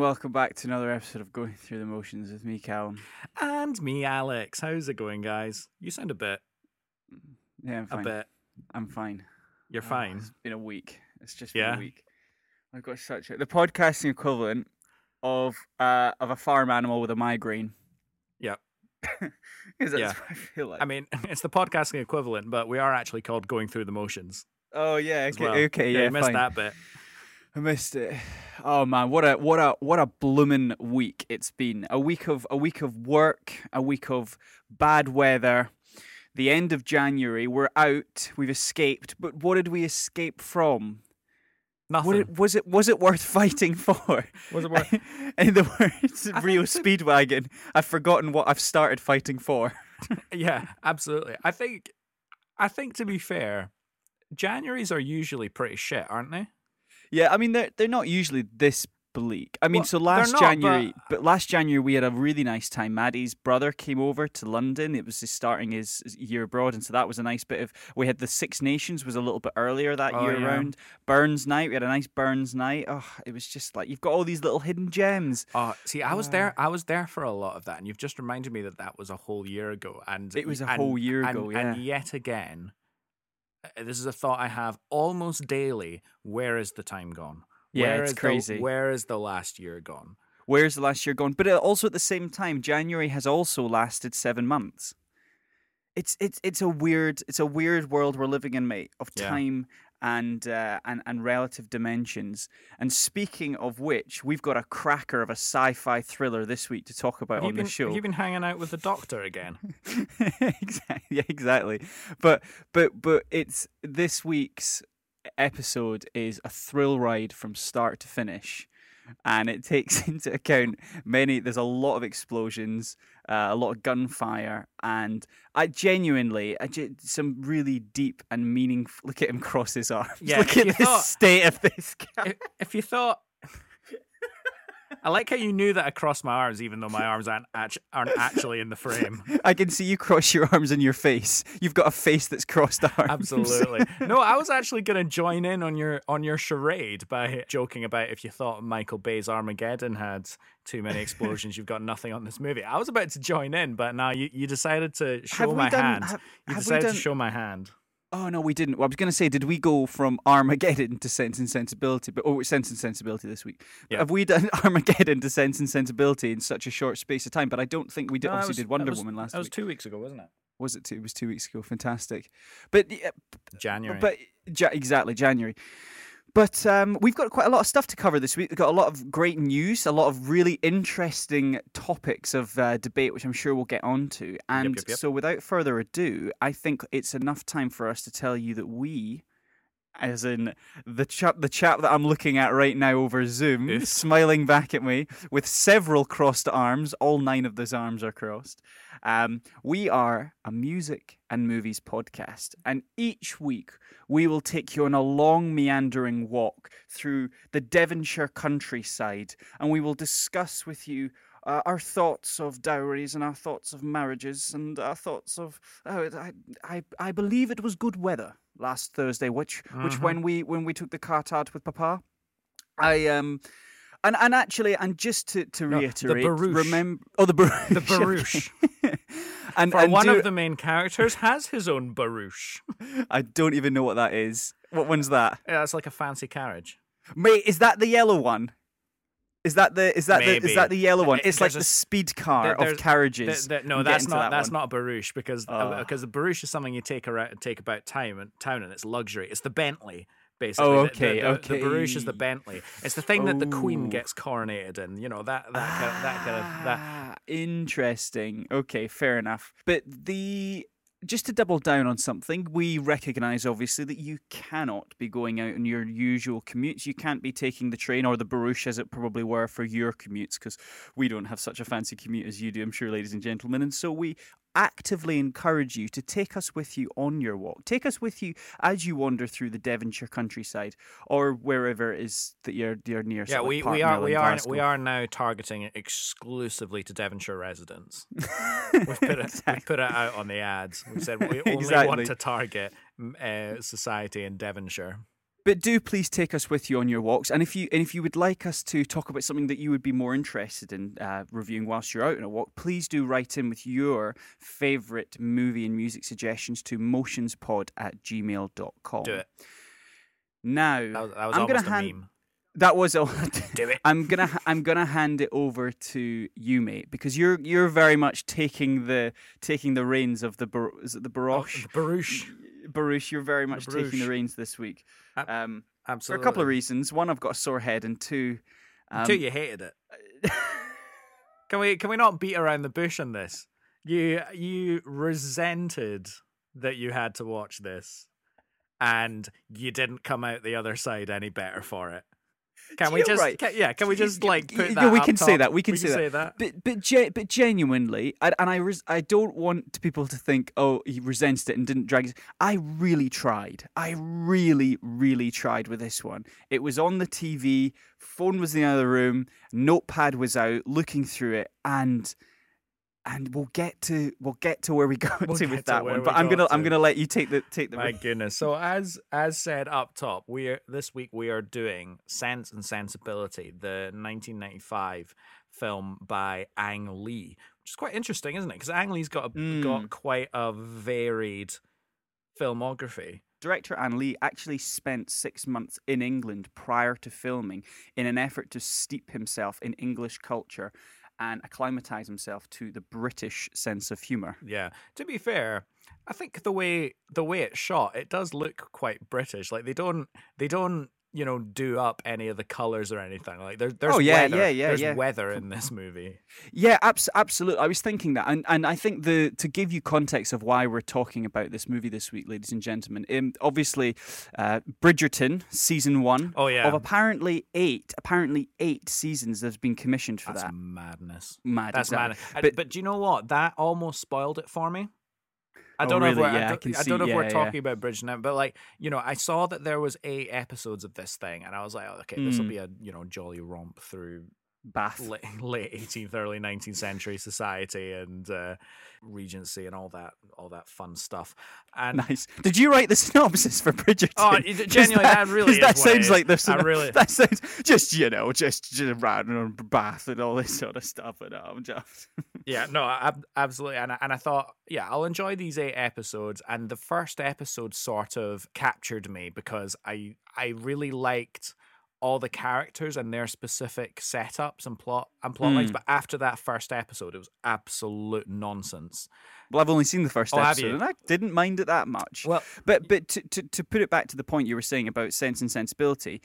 And welcome back to another episode of Going Through the Motions with me, Callum. And me, Alex. How's it going, guys? You sound a bit, Yeah, I'm a fine. bit. I'm fine. You're Oh, fine. It's been a week. It's just been Yeah? a week. I've got such a the podcasting equivalent of uh of a farm animal with a migraine. Yep. Yeah. what I feel like. I mean, it's the podcasting equivalent, but we are actually called going through the motions. oh yeah, okay, well. okay, yeah, you missed fine. that bit. I missed it. Oh man, what a what a what a bloomin' week it's been. A week of a week of work, a week of bad weather. The end of January, we're out, we've escaped, but what did we escape from? Nothing. It, was it was it worth fighting for? Was it worth? In the words of REO Speedwagon, I've forgotten what I've started fighting for. yeah, absolutely. I think, I think to be fair, Januaries are usually pretty shit, aren't they? Yeah, I mean they're they're not usually this bleak. I mean, Well, so last not, January, but- but... last January we had a really nice time. Maddie's brother came over to London. It was just starting his, his year abroad, and so that was a nice bit of. We had the Six Nations was a little bit earlier that Oh, year yeah. round. Burns night, we had a nice Burns night. Oh, it was just like you've got all these little hidden gems. Oh, see, I was Ah. there. I was there for a lot of that, and you've just reminded me that that was a whole year ago. And It was a and- whole year ago, And yeah. And yet again, uh, this is a thought I have almost daily. Where is the time gone? Yeah, Where it's is the- crazy. where is the last year gone? Where's the last year gone? But uh, also at the same time, January has also lasted seven months. It's it's it's a weird it's a weird world we're living in, mate, of Yeah. time and uh, and and relative dimensions. And speaking of which, we've got a cracker of a sci-fi thriller this week to talk about Have on been, the show. have you been hanging out with the doctor again? exactly, yeah, exactly. But but but it's this week's episode is a thrill ride from start to finish, and it takes into account many. There's a lot of explosions, uh, a lot of gunfire, and I genuinely, I ge- some really deep and meaningful. Look at him cross his arms. Yeah, look at the thought- state of this guy. if, if you thought. I like how you knew that I crossed my arms, even though my arms aren't, act- aren't actually in the frame. I can see you cross your arms in your face. You've got a face that's crossed arms. Absolutely. No, I was actually going to join in on your on your charade by joking about if you thought Michael Bay's Armageddon had too many explosions, you've got nothing on this movie. I was about to join in, but now you, you decided to show my done- hand. have- you have decided done- to show my hand. Oh no, we didn't. Well, I was going to say, did we go from Armageddon to Sense and Sensibility? But oh, Sense and Sensibility this week. Yeah. Have we done Armageddon to Sense and Sensibility in such a short space of time? But I don't think we did. No, obviously was- did Wonder was- Woman last That was week. two weeks ago, wasn't it? Was it two? It was two weeks ago. Fantastic. But yeah, January. but ja- exactly January. But um, we've got quite a lot of stuff to cover this week. We've got a lot of great news, a lot of really interesting topics of uh, debate, which I'm sure we'll get onto. And yep, yep. so, without further ado, I think it's enough time for us to tell you that we, as in the chap, the chap that I'm looking at right now over Zoom, smiling back at me with several crossed arms, all nine of those arms are crossed. Um, we are a music and movies podcast, and each week we will take you on a long, meandering walk through the Devonshire countryside, and we will discuss with you. Uh, our thoughts of dowries and our thoughts of marriages and our thoughts of oh I, I I believe it was good weather last Thursday which which Mhm. when we when we took the cart out with Papa I um and and actually and just to to No, reiterate remember oh the barouche The barouche. and, and one do- of the main characters has his own barouche. I don't even know what that is. What one's that? Yeah, it's like a fancy carriage. Mate, is that the yellow one? Is that the is that the is that the yellow one? Uh, It's like there's the speed car there- of carriages. Th- th- no, that's not that that's one. not a barouche because Oh. because the barouche is something you take around take about time and town and it's luxury. It's the Bentley. Basically, Oh, The- the- okay, the, barouche is the. Bentley. It's the thing that the Queen Oh. gets coronated in. You know that that kind of, that kind of that. Ah, interesting. Okay, fair enough. But the just to double down on something, we recognise obviously that you cannot be going out on your usual commutes. You can't be taking the train or the barouche as it probably were for your commutes, because we don't have such a fancy commute as you do, I'm sure, ladies and gentlemen. And so we actively encourage you to take us with you on your walk. Take us with you as you wander through the Devonshire countryside or wherever it is that you're you're near. Yeah, we, we are we are we are now targeting exclusively to Devonshire residents. We've put it Exactly. we've put it out on the ads. We said we only Exactly. want to target uh, society in Devonshire. But do please take us with you on your walks, and if you and if you would like us to talk about something that you would be more interested in uh, reviewing whilst you're out on a walk, please do write in with your favourite movie and music suggestions to motionspod at gmail.com. Do it. Now, That was, that was I'm gonna a hand. meme. That was all. Do it. I'm gonna I'm gonna hand it over to you, mate, because you're you're very much taking the taking the reins of the bar- is it the baroche Oh, Baruch. barouche. Baruch, you're very much taking the reins this week. Um, for a couple of reasons. One, I've got a sore head, and two, um, Until you hated it. Can we can we not beat around the bush on this? You you resented that you had to watch this, and you didn't come out the other side any better for it. Can we just right. can, yeah? Can we just like put Yeah, we can say that, we can say that. But but ge- but genuinely, and, and I res- I don't want people to think, oh, he resented it and didn't drag it. I really tried. I really really tried with this one. It was on the TV. Phone was in the other room. Notepad was out. Looking through it, and and we'll get to we'll get to where we go We'll to with that where one. But I'm gonna I'm gonna let you take the take the. My goodness. So as as said up top, we are this week we are doing Sense and Sensibility, the 1995 film by Ang Lee, which is quite interesting, isn't it? Because Ang Lee's got a, Mm. got quite a varied filmography. Director Ang Lee actually spent six months in England prior to filming in an effort to steep himself in English culture and acclimatize himself to the British sense of humour. Yeah. To be fair, I think the way the way it's shot, it does look quite British. Like they don't they don't you know do up any of the colors or anything. Like there, there's Oh, yeah, weather. yeah, yeah, There's yeah. weather in this movie. Yeah, abs- absolutely. I was thinking that, and and I think the to give you context of why we're talking about this movie this week, ladies and gentlemen. Um, obviously, uh, Bridgerton season one Oh yeah. of apparently eight, apparently eight seasons that have been commissioned for That's that. madness. Mad, That's exactly. madness. But- But, do you know what? That almost spoiled it for me. I Oh, don't know if we're, Yeah, I I don't, can I don't know see- if we're yeah, yeah. talking about Bridge now, but like you know, I saw that there was eight episodes of this thing, and I was like, oh, okay, this will Mm. be a you know jolly romp through Bath. late, late 18th, early 19th century society and uh, Regency and all that all that fun stuff. And Nice. Did you write the synopsis for Bridgerton? Oh, genuinely, that really that is what sounds like the I really- that sounds just you know just, just random bath and all this sort of stuff. And I'm just Yeah, no, ab- absolutely, and I, and I thought, yeah, I'll enjoy these eight episodes. And the first episode sort of captured me because I I really liked all the characters and their specific setups and plot and plot lines. Mm. But after that first episode, it was absolute nonsense. well, I've only seen the first Oh, episode, and I didn't mind it that much. Well, But but to, to to put it back to the point you were saying about sense and sensibility,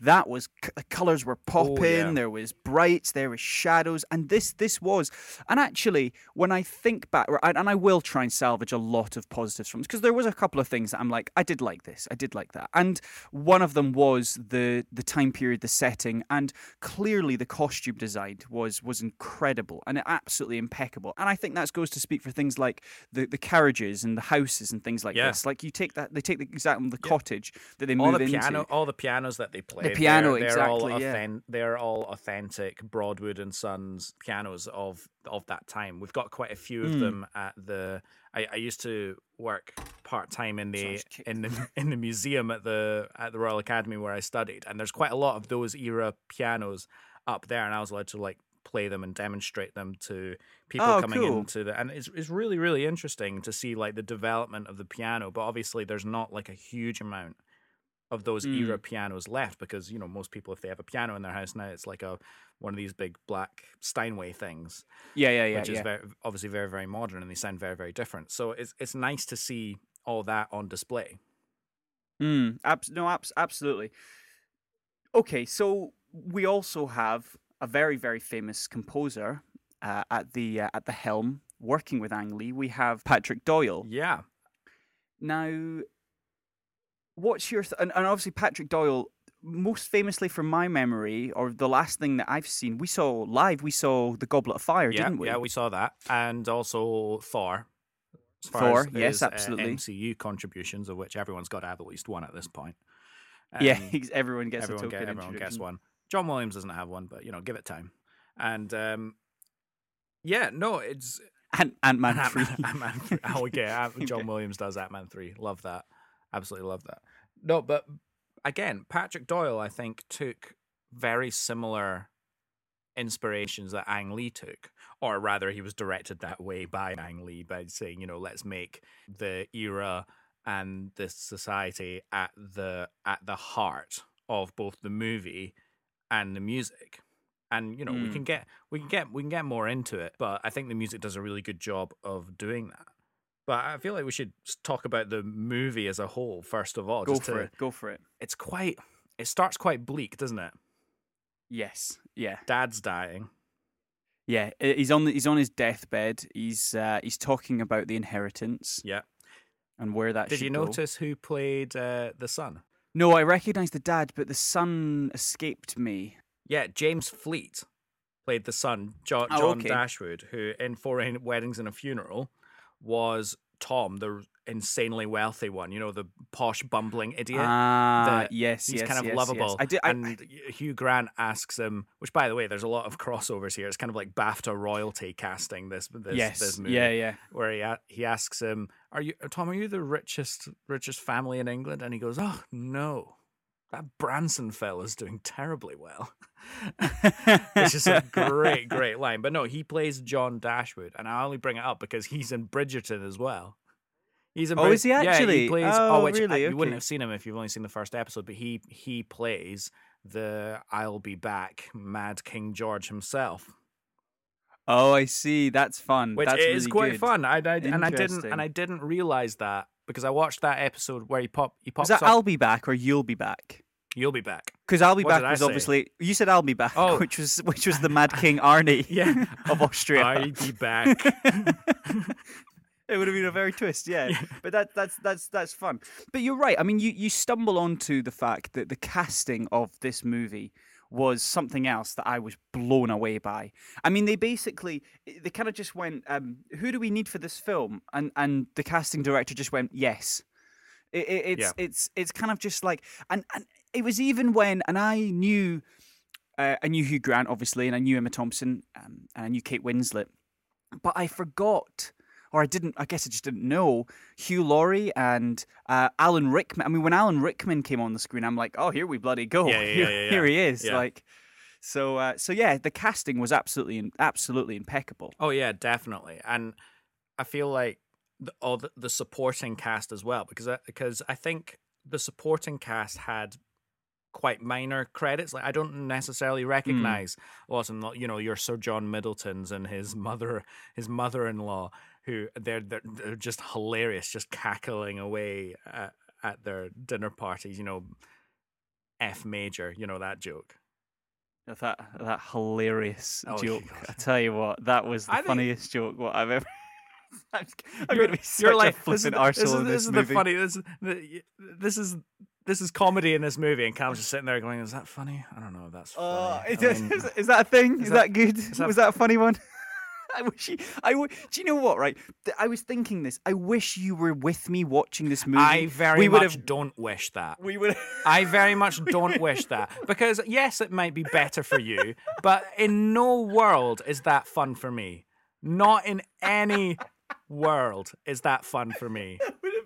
that was the colors were popping. Oh, yeah. There was brights, there was shadows, and this this was. And actually, when I think back, and I will try and salvage a lot of positives from this because there was a couple of things that I'm like, I did like this, I did like that, and one of them was the the time period, the setting, and clearly the costume design was was incredible and absolutely impeccable. And I think that goes to speak for things like the the carriages and the houses and things like Yeah. this. Like you take that, they take the example the cottage that they all move the into. piano, all the pianos that they play, piano, they're, they're all exactly, yeah. authen- They're all authentic Broadwood and Sons pianos of of that time. We've got quite a few of Mm. them at the. I, I used to work part time in the in the in the museum at the at the Royal Academy where I studied, and there's quite a lot of those era pianos up there, and I was allowed to like play them and demonstrate them to people Oh, coming cool. into the and it's, it's really really interesting to see like the development of the piano but obviously there's not like a huge amount of those Mm. era pianos left because you know most people if they have a piano in their house now it's like a one of these big black Steinway things yeah, yeah, yeah, which yeah. is very obviously very very modern and they sound very very different so it's it's nice to see all that on display Mm, abs- no, abs- absolutely. Okay, so we also have a very, very famous composer uh, at the uh, at the helm working with Ang Lee. We have Patrick Doyle. yeah Now, what's your th- and, and obviously Patrick Doyle, most famously from my memory, or the last thing that I've seen, we saw live. We saw the Goblet of Fire, yeah didn't we? yeah we saw that and also Thor Thor, yes, uh, absolutely. MCU contributions of which everyone's got to have at least one at this point yeah. Um, ex- everyone gets everyone, a token get, everyone gets one. John Williams doesn't have one, but you know, give it time. And um, yeah, no, it's Ant Man Ant- three. Ant-Man three. Oh, okay, Ant- John Williams does Ant Man three. Love that. Absolutely love that. No, but again, Patrick Doyle, I think, took very similar inspirations that Ang Lee took, or rather, he was directed that way by Ang Lee by saying, you know, let's make the era and the society at the at the heart of both the movie and the music. And you know, we Mm. can get we can get we can get more into it, but I think the music does a really good job of doing that. But I feel like we should talk about the movie as a whole first of all. Go just for to- it. Go for it. It's quite. It starts quite bleak, doesn't it? Yes. Yeah. Dad's dying. Yeah. He's on. the- He's on his deathbed. He's uh, he's talking about the inheritance Yeah. and where that. Did you go. notice who played uh, the son? No, I recognised the dad, but the son escaped me. Yeah, James Fleet played the son, John, Oh, John okay. Dashwood, who in Four Weddings and a Funeral was Tom, the insanely wealthy one. You know, the posh, bumbling idiot. Ah, the- yes, He's yes, kind of yes, lovable. Yes. I did. I, and Hugh Grant asks him, which by the way, there's a lot of crossovers here. It's kind of like BAFTA royalty casting this this, yes. this movie. Yeah, yeah. Where he he asks him, "Are you Tom? Are you the richest richest family in England?" And he goes, "Oh no, that Branson fella's doing terribly well." Which is a great, great line. But no, he plays John Dashwood, and I only bring it up because he's in Bridgerton as well. He's in Oh, Brid- is he Yeah, actually? he plays. Oh, which uh, really? you wouldn't have seen him if you've only seen the first episode. But he he plays the "I'll be back" Mad King George himself, Oh, I see. That's fun. which That's is really quite good. fun. I, I and I didn't and I didn't realize that because I watched that episode where he pop he Was Is that up. I'll be back or you'll be back? You'll be back. Because I'll be What back was obviously you said I'll be back, Oh. which was which was the Mad King Arnie Yeah. of Austria. I'll be back. it would have been a very twist, yeah. But that that's that's that's fun. But you're right. I mean, you you stumble onto the fact that the casting of this movie was something else that I was blown away by. I mean, they basically they kind of just went, um, "Who do we need for this film?" And and the casting director just went, "Yes." It, it, it's Yeah. it's it's kind of just like, and and it was even when, and I knew. Uh, I knew Hugh Grant, obviously, and I knew Emma Thompson, um, and I knew Kate Winslet, but I forgot, or I didn't. I guess I just didn't know Hugh Laurie and uh, Alan Rickman. I mean, when Alan Rickman came on the screen, I'm like, oh, here we bloody go. Yeah, yeah, here, yeah, here he is. Like, so, uh, so yeah, the casting was absolutely, absolutely impeccable. Oh yeah, definitely. And I feel like the, all the, the supporting cast as well because I, because I think the supporting cast had quite minor credits. Like I don't necessarily recognize lots of you know your Sir John Middleton's and his mother his mother-in-law who they're they're, they're just hilarious, just cackling away at, at their dinner parties. You know, F major. You know that joke. That that hilarious Oh, joke. God. I tell you what, that was the I think- funniest joke what I've ever. I'm, I'm You're- going to be such You're like a this is, flippant arsehole this is, this this is movie. the funny. This is the, this is this is comedy in this movie, and Cal's just sitting there going, "Is that funny? I don't know if that's uh, funny." is, I is- mean, is, is that a thing? Is, that- that, good? that- was that a funny one? I wish you, I would. Do you know what? Right, I was thinking this. I wish you were with me watching this movie. I very we would much have. don't wish that. We would. I very much don't wish that because yes, it might be better for you, but in no world is that fun for me. Not in any world is that fun for me.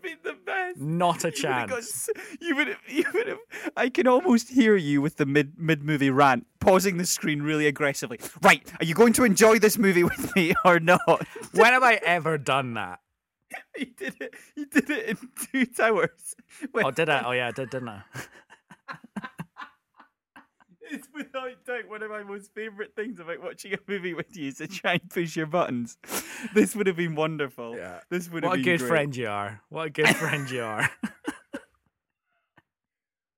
Have been the best. Not a You would have got chance. You would have. You would have. I can almost hear you with the mid mid movie rant, pausing the screen really aggressively. Right, are you going to enjoy this movie with me or not? When have I ever done that? you did it. You did it in two towers. When- Oh, did I? Oh, yeah, I did, didn't I? It's without doubt one of my most favourite things about watching a movie with you is to try and push your buttons. This would have been wonderful. Yeah. This would have What a good great. friend you are. What a good friend you are.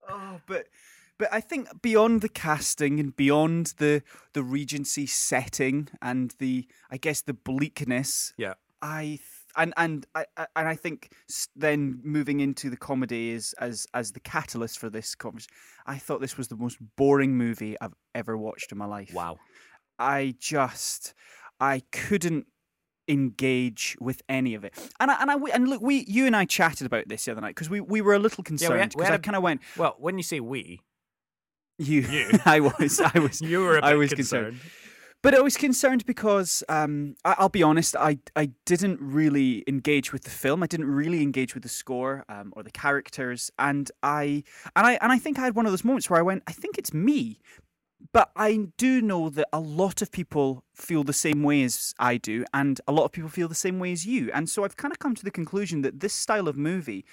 Oh, but but I think beyond the casting and beyond the the Regency setting and the I guess the bleakness, Yeah. I th- and and I and I think then moving into the comedy is as as the catalyst for this conversation. I thought this was the most boring movie I've ever watched in my life. Wow. I just I couldn't engage with any of it. And I, and I and look, we you and I chatted about this the other night because we, we were a little concerned because had I kind of went Well, when you say we, you You. I was I was you were a bit I was concerned. concerned. But I was concerned because um, I, will be honest, I I didn't really engage with the film. I didn't really engage with the score um, or the characters, and I and I and I think I had one of those moments where I went, I think it's me. But I do know that a lot of people feel the same way as I do, and a lot of people feel the same way as you. And so I've kind of come to the conclusion that this style of movie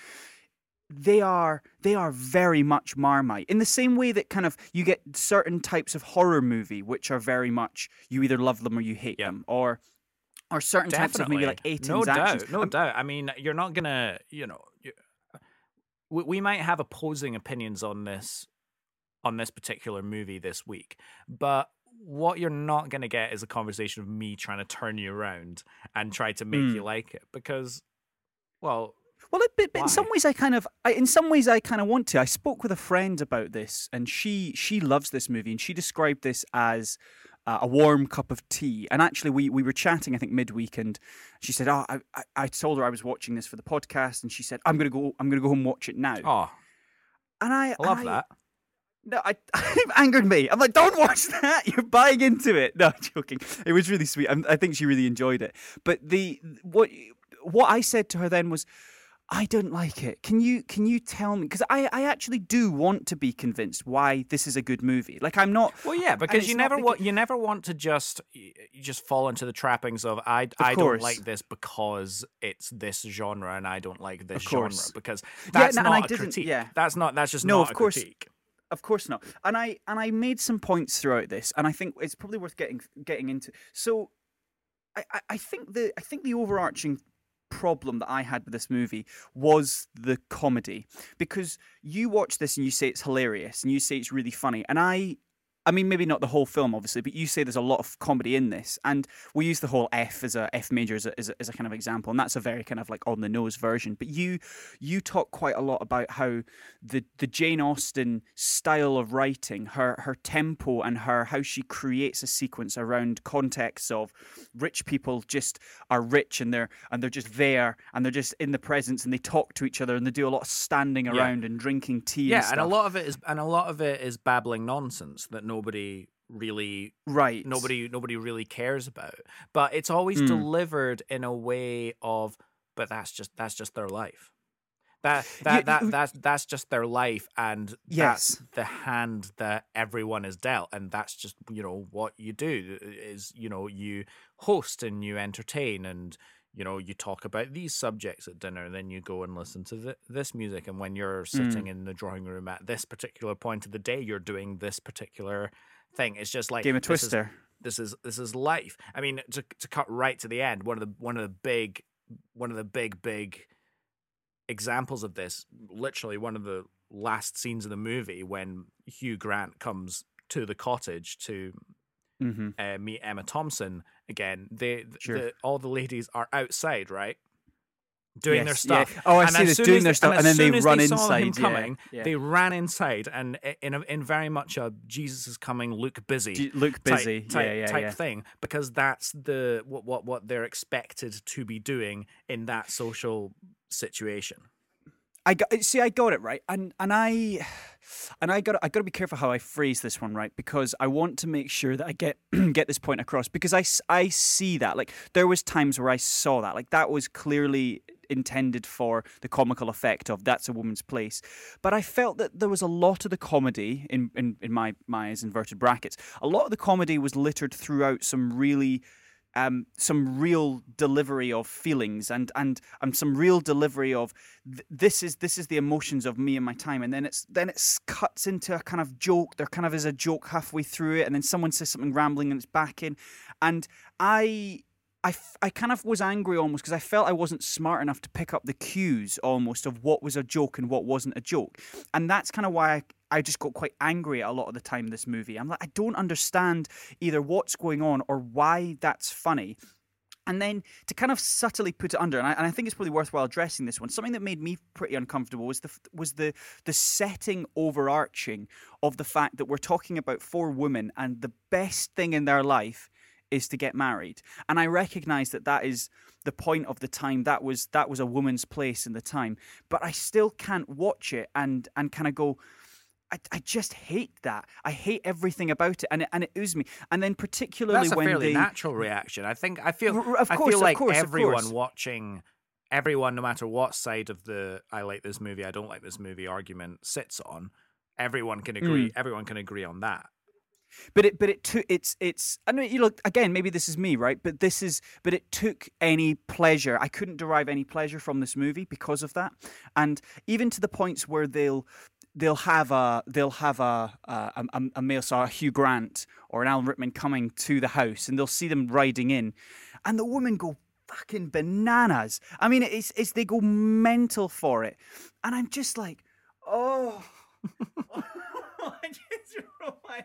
they are they are very much marmite in the same way that kind of you get certain types of horror movie which are very much you either love them or you hate them or or certain Definitely. types of maybe like 18 no actions. doubt no um, doubt i mean you're not gonna you know we, we might have opposing opinions on this on this particular movie this week but what you're not going to get is a conversation of me trying to turn you around and try to make mm. you like it because well well, in some ways, I kind of, I, in some ways, I kind of want to. I spoke with a friend about this, and she she loves this movie, and she described this as uh, a warm cup of tea. And actually, we we were chatting, I think midweek, and she said, "Oh, I, I, I told her I was watching this for the podcast, and she said, I'm gonna go, I'm gonna go home and watch it now." Oh, and I, I love I, that. No, I, it angered me. I'm like, don't watch that. You're buying into it. No, I'm joking. It was really sweet. I, I think she really enjoyed it. But the what what I said to her then was, I don't like it. Can you can you tell me? Because I, I actually do want to be convinced why this is a good movie. Like I'm not. Well, yeah, because you never want you never want to just you just fall into the trappings of I of I course. don't like this because it's this genre and I don't like this genre because that's yeah, no, not a critique. Yeah. that's not that's just no, not of course. critique. Of course not. And I and I made some points throughout this, and I think it's probably worth getting getting into. So I, I think the I think the overarching problem that I had with this movie was the comedy. Because you watch this and you say it's hilarious and you say it's really funny and I I mean, maybe not the whole film, obviously, but you say there's a lot of comedy in this, and we use the whole F as a F major as a, as a, as a kind of example, and that's a very kind of like on the nose version. But you you talk quite a lot about how the the Jane Austen style of writing, her her tempo, and her how she creates a sequence around contexts of rich people just are rich and they're and they're just there and they're just in the presence and they talk to each other and they do a lot of standing around yeah. and drinking tea. Yeah, and, and a lot of it is and a lot of it is babbling nonsense that nobody really right nobody nobody really cares about but it's always mm. delivered in a way of but that's just that's just their life that that yeah, that that's that's just their life and yes. that's the hand that everyone is dealt and that's just you know what you do is you know you host and you entertain and you know you talk about these subjects at dinner and then you go and listen to this music and when you're sitting mm. in the drawing room at this particular point of the day you're doing this particular thing. It's just like game of twister this is, this is this is life. I mean to, to cut right to the end one of the one of the big one of the big big examples of this literally one of the last scenes of the movie when hugh grant comes to the cottage to mm-hmm. uh, meet emma thompson again, they sure. the, all the ladies are outside, right? Doing yes, their stuff. Yeah. Oh, I and see this doing their stuff, and, and then they run they inside. Him coming, yeah. They ran inside, and in a, in very much a Jesus is coming, Luke busy, Luke busy, type, yeah, yeah, type yeah. thing, because that's the what what what they're expected to be doing in that social situation. I got see, I got it right, and and I and I got I got to be careful how I phrase this one right? Because I want to make sure that I get get this point across. Because I I see that. Like there was times where I saw that. Like that was clearly intended for the comical effect of that's a woman's place. But I felt that there was a lot of the comedy in in, in my my inverted brackets. A lot of the comedy was littered throughout some really um, some real delivery of feelings and and and some real delivery of th- this is this is the emotions of me and my time. And then it's then it cuts into a kind of joke. There kind of is a joke halfway through it. And then someone says something rambling and it's back in. And I I, I kind of was angry almost because I felt I wasn't smart enough to pick up the cues almost of what was a joke and what wasn't a joke. And that's kind of why I, I just got quite angry a lot of the time this movie. I'm like, I don't understand either what's going on or why that's funny. And then to kind of subtly put it under, and I, and I, think it's probably worthwhile addressing this one. Something that made me pretty uncomfortable was the was the the setting overarching of the fact that we're talking about four women, and the best thing in their life is to get married. And I recognize that that is the point of the time. That was that was a woman's place in the time. But I still can't watch it and and kind of go. I, I just hate that. I hate everything about it, and it, and it oozes me. And then particularly when. That's a when fairly they, natural reaction. I think I feel of I feel of like course, everyone course. watching everyone no matter what side of the I like this movie, I don't like this movie argument sits on, everyone can agree Mm. everyone can agree on that. But it but it took it's it's I know you look again maybe this is me right? But this is but it took any pleasure. I couldn't derive any pleasure from this movie because of that. And even to the points where they'll they'll have a they'll have a a, a, a male star Hugh Grant or an Alan Rickman coming to the house and they'll see them riding in and the women go fucking bananas. I mean it's it's they go mental for it. And I'm just like oh. I just roll my.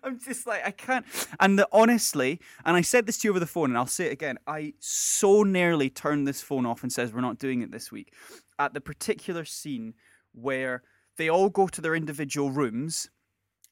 I'm just like I can't. And the, honestly, and I said this to you over the phone, and I'll say it again. I so nearly turned this phone off and says we're not doing it this week. At the particular scene where they all go to their individual rooms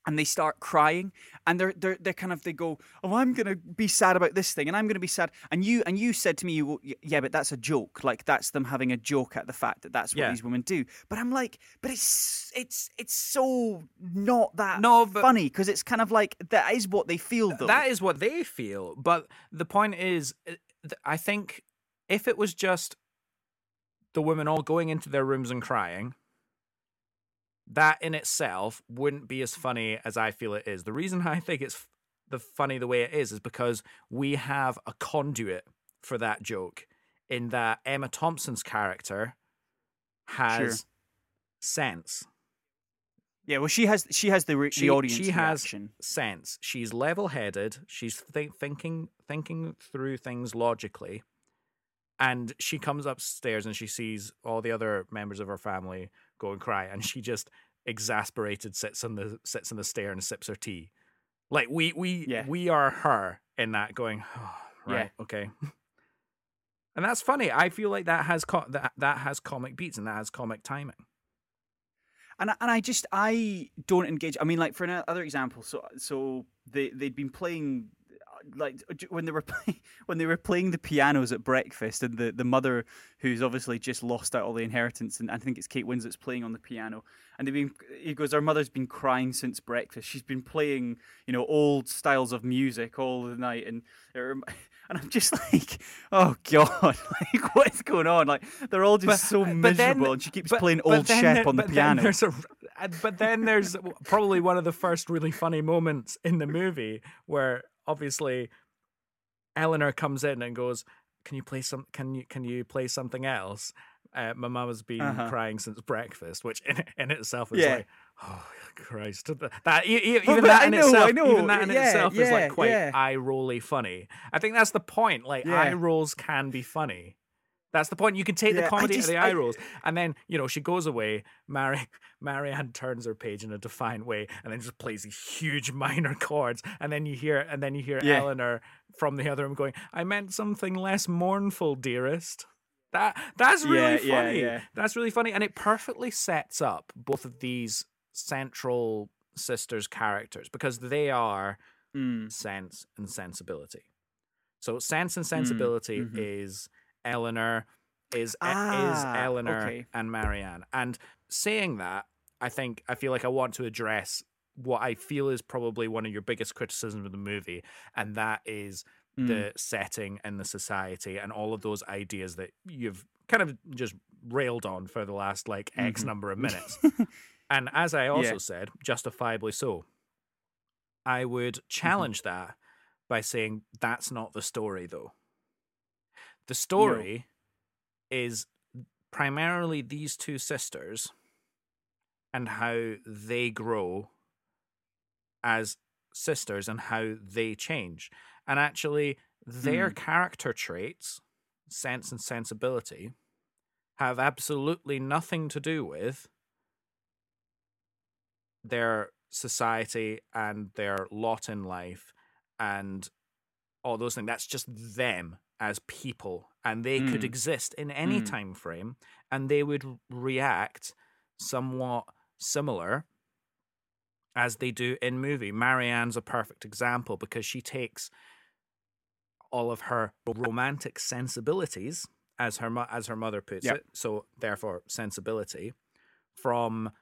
and they start crying and they're they're they're kind of they go oh i'm gonna be sad about this thing and i'm gonna be sad and you and you said to me you go, yeah but that's a joke like that's them having a joke at the fact that that's what Yeah. these women do but i'm like but it's it's it's so not that No, funny because it's kind of like that is what they feel though That is what they feel, but the point is uh, I think if it was just the women all going into their rooms and crying, that in itself wouldn't be as funny as I feel it is. The reason I think it's the funny the way it is is because we have a conduit for that joke in that Emma Thompson's character has sense. yeah well she has she has the She- the audience she has- reaction. sense. She's level-headed. She's th- thinking thinking through things logically. And she comes upstairs and she sees all the other members of her family go and cry, and she just exasperated sits on the sits on the stair and sips her tea. Like we we Yeah. we are her in that going. Oh, Yeah. right, okay. And that's funny. I feel like that has co- that that has comic beats and that has comic timing. and I- and I just I don't engage. I mean, like for another example, so so they they'd been playing like when they were playing when they were playing the pianos at breakfast, and the the mother who's obviously just lost out all the inheritance, and I think it's Kate Winslet's playing on the piano, and they've been he goes, our mother's been crying since breakfast. She's been playing you know old styles of music all the night, and and I'm just like, oh god, like what's going on? Like they're all just so but miserable, then- and she keeps but- playing old Shep on the but piano. a- but then there's probably one of the first really funny moments in the movie where obviously Eleanor comes in and goes, "Can you play some? Can you can you play something else?" Uh, my mum has been Uh-huh. crying since breakfast, which in, in itself is Yeah. like, oh Christ, that But- even but that in know, itself, even that in yeah, itself is like quite eye rolly funny. I think that's the point. Like eye rolls can be funny. That's the point. You can take Yeah, the comedy just- of the I- eye rolls, and then you know she goes away. Mary Marianne turns her page in a defiant way, and then just plays these huge minor chords. And then you hear, and then you hear Yeah. Eleanor from the other room going, "I meant something less mournful, dearest." That that's really Yeah, funny. yeah. That's really funny, and it perfectly sets up both of these central sisters' characters because they are Mm. sense and sensibility. So sense and sensibility mhm. is Eleanor is Ah, is Eleanor okay. and Marianne. And saying that, I think I feel like I want to address what I feel is probably one of your biggest criticisms of the movie, and that is Mm. the setting and the society and all of those ideas that you've kind of just railed on for the last like X Mhm. number of minutes. and as I also Yeah. said, justifiably so, I would Mm-hmm. challenge that by saying that's not the story, though. The story is primarily these two sisters and how they grow as sisters and how they change. And actually, their Mm. character traits, sense and sensibility, have absolutely nothing to do with their society and their lot in life and all those things. That's just them as people, and they could Mm. exist in any Mm. time frame, and they would react somewhat similar as they do in movie. Marianne's a perfect example because she takes all of her romantic sensibilities, as her as her mother puts Yep. it. So therefore, sensibility from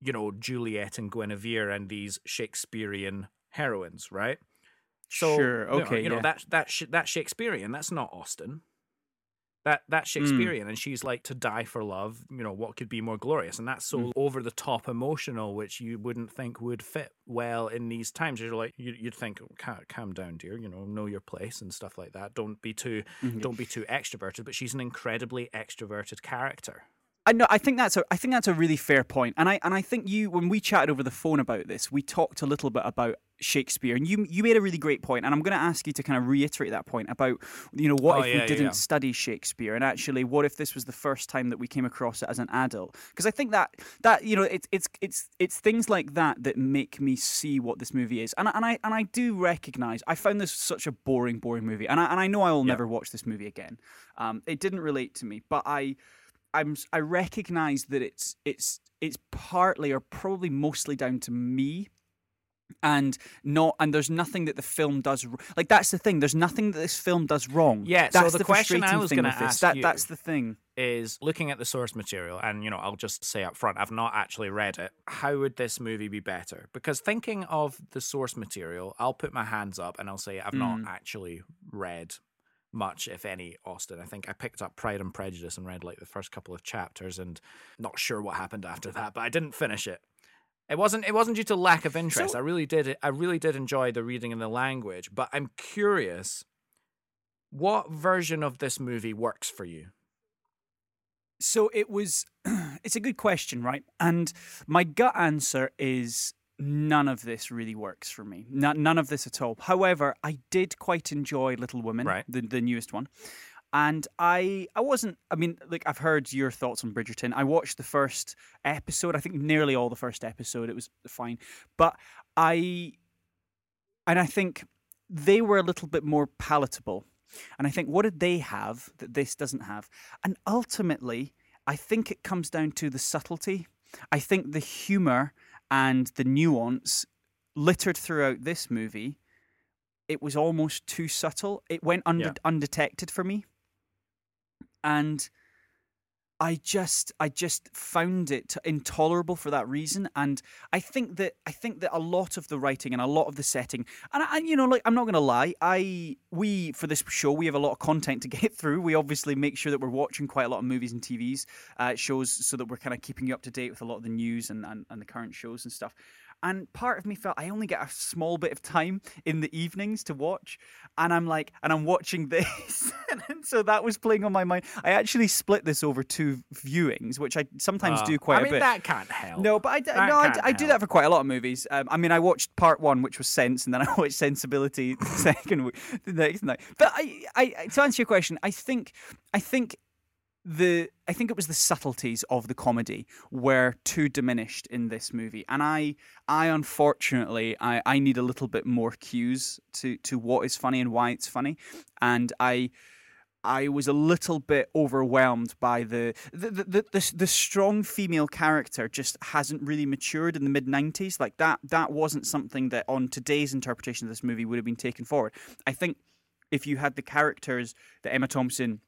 you know, Juliet and Guinevere and these Shakespearean heroines, right? So, Sure, okay, you know, yeah. that that sh- that Shakespearean, that's not Austen. That Hmm. that's Shakespearean, and she's like to die for love. You know what could be more glorious, and that's so Mm. over the top emotional, which you wouldn't think would fit well in these times. You're like you, you'd think, calm, calm down, dear. You know, know your place and stuff like that. Don't be too Mhm. don't be too extroverted. But she's an incredibly extroverted character. I know. I think that's a. I think that's a really fair point. point, and I and I think you when we chatted over the phone about this, we talked a little bit about Shakespeare, and you you made a really great point, and I'm going to ask you to kind of reiterate that point about you know what Oh, if yeah, we didn't yeah. study Shakespeare, and actually what if this was the first time that we came across it as an adult? Because I think that that you know it's it's it's it's things like that that make me see what this movie is, and I, and I and I do recognize I found this such a boring boring movie, and I and I know I will Yeah. never watch this movie again. Um, it didn't relate to me, but I. I'm I recognize that it's it's it's partly or probably mostly down to me and not and there's nothing that the film does like that's the thing there's nothing that this film does wrong Yeah, so that's the the, question I frustrating was with this. ask that you- that's the thing is looking at the source material, and you know, I'll just say up front, I've not actually read it. How would this movie be better? Because thinking of the source material, I'll put my hands up and I'll say I've not Mm. actually read much, if any, Austen. I think I picked up Pride and Prejudice and read like the first couple of chapters, and not sure what happened after that, but I didn't finish it. It wasn't. It wasn't due to lack of interest. So- I really did. I really did enjoy the reading and the language. But I'm curious, what version of this movie works for you? so it was it's a good question right and my gut answer is none of this really works for me none, none of this at all however i did quite enjoy little women Right. the, the newest one and i i wasn't i mean like i've heard your thoughts on bridgerton. I watched the first episode i think nearly all the first episode it was fine. But i and i think they were a little bit more palatable. And i think what did they have that this doesn't have? And ultimately i think it comes down to the subtlety. I think the humor and the nuance littered throughout this movie it was almost too subtle. It went under, Yeah. undetected for me and I just I just found it intolerable for that reason, and I think that I think that a lot of the writing and a lot of the setting, and I, you know, like I'm not gonna lie, I we for this show we have a lot of content to get through. We obviously make sure that we're watching quite a lot of movies and TVs uh, shows, so that we're kind of keeping you up to date with a lot of the news and, and, and the current shows and stuff. And part of me felt I only get a small bit of time in the evenings to watch, and I'm like, and I'm watching this, and so that was playing on my mind. I actually split this over two viewings, which I sometimes Uh, do quite I mean, bit. that can't help. No, but I, d- no, I, d- I do that for quite a lot of movies. Um, I mean, I watched part one, which was Sense, and then I watched Sensibility the second week, the next night. But I, I- to answer your question, I think, I think the, I think it was the subtleties of the comedy were too diminished in this movie, and I, I unfortunately, I, I need a little bit more cues to to what is funny and why it's funny, and I. I was a little bit overwhelmed by the the, the the the the strong female character just hasn't really matured in the mid '90s. Like that that wasn't something that on today's interpretation of this movie would have been taken forward. I think if you had the characters that Emma Thompson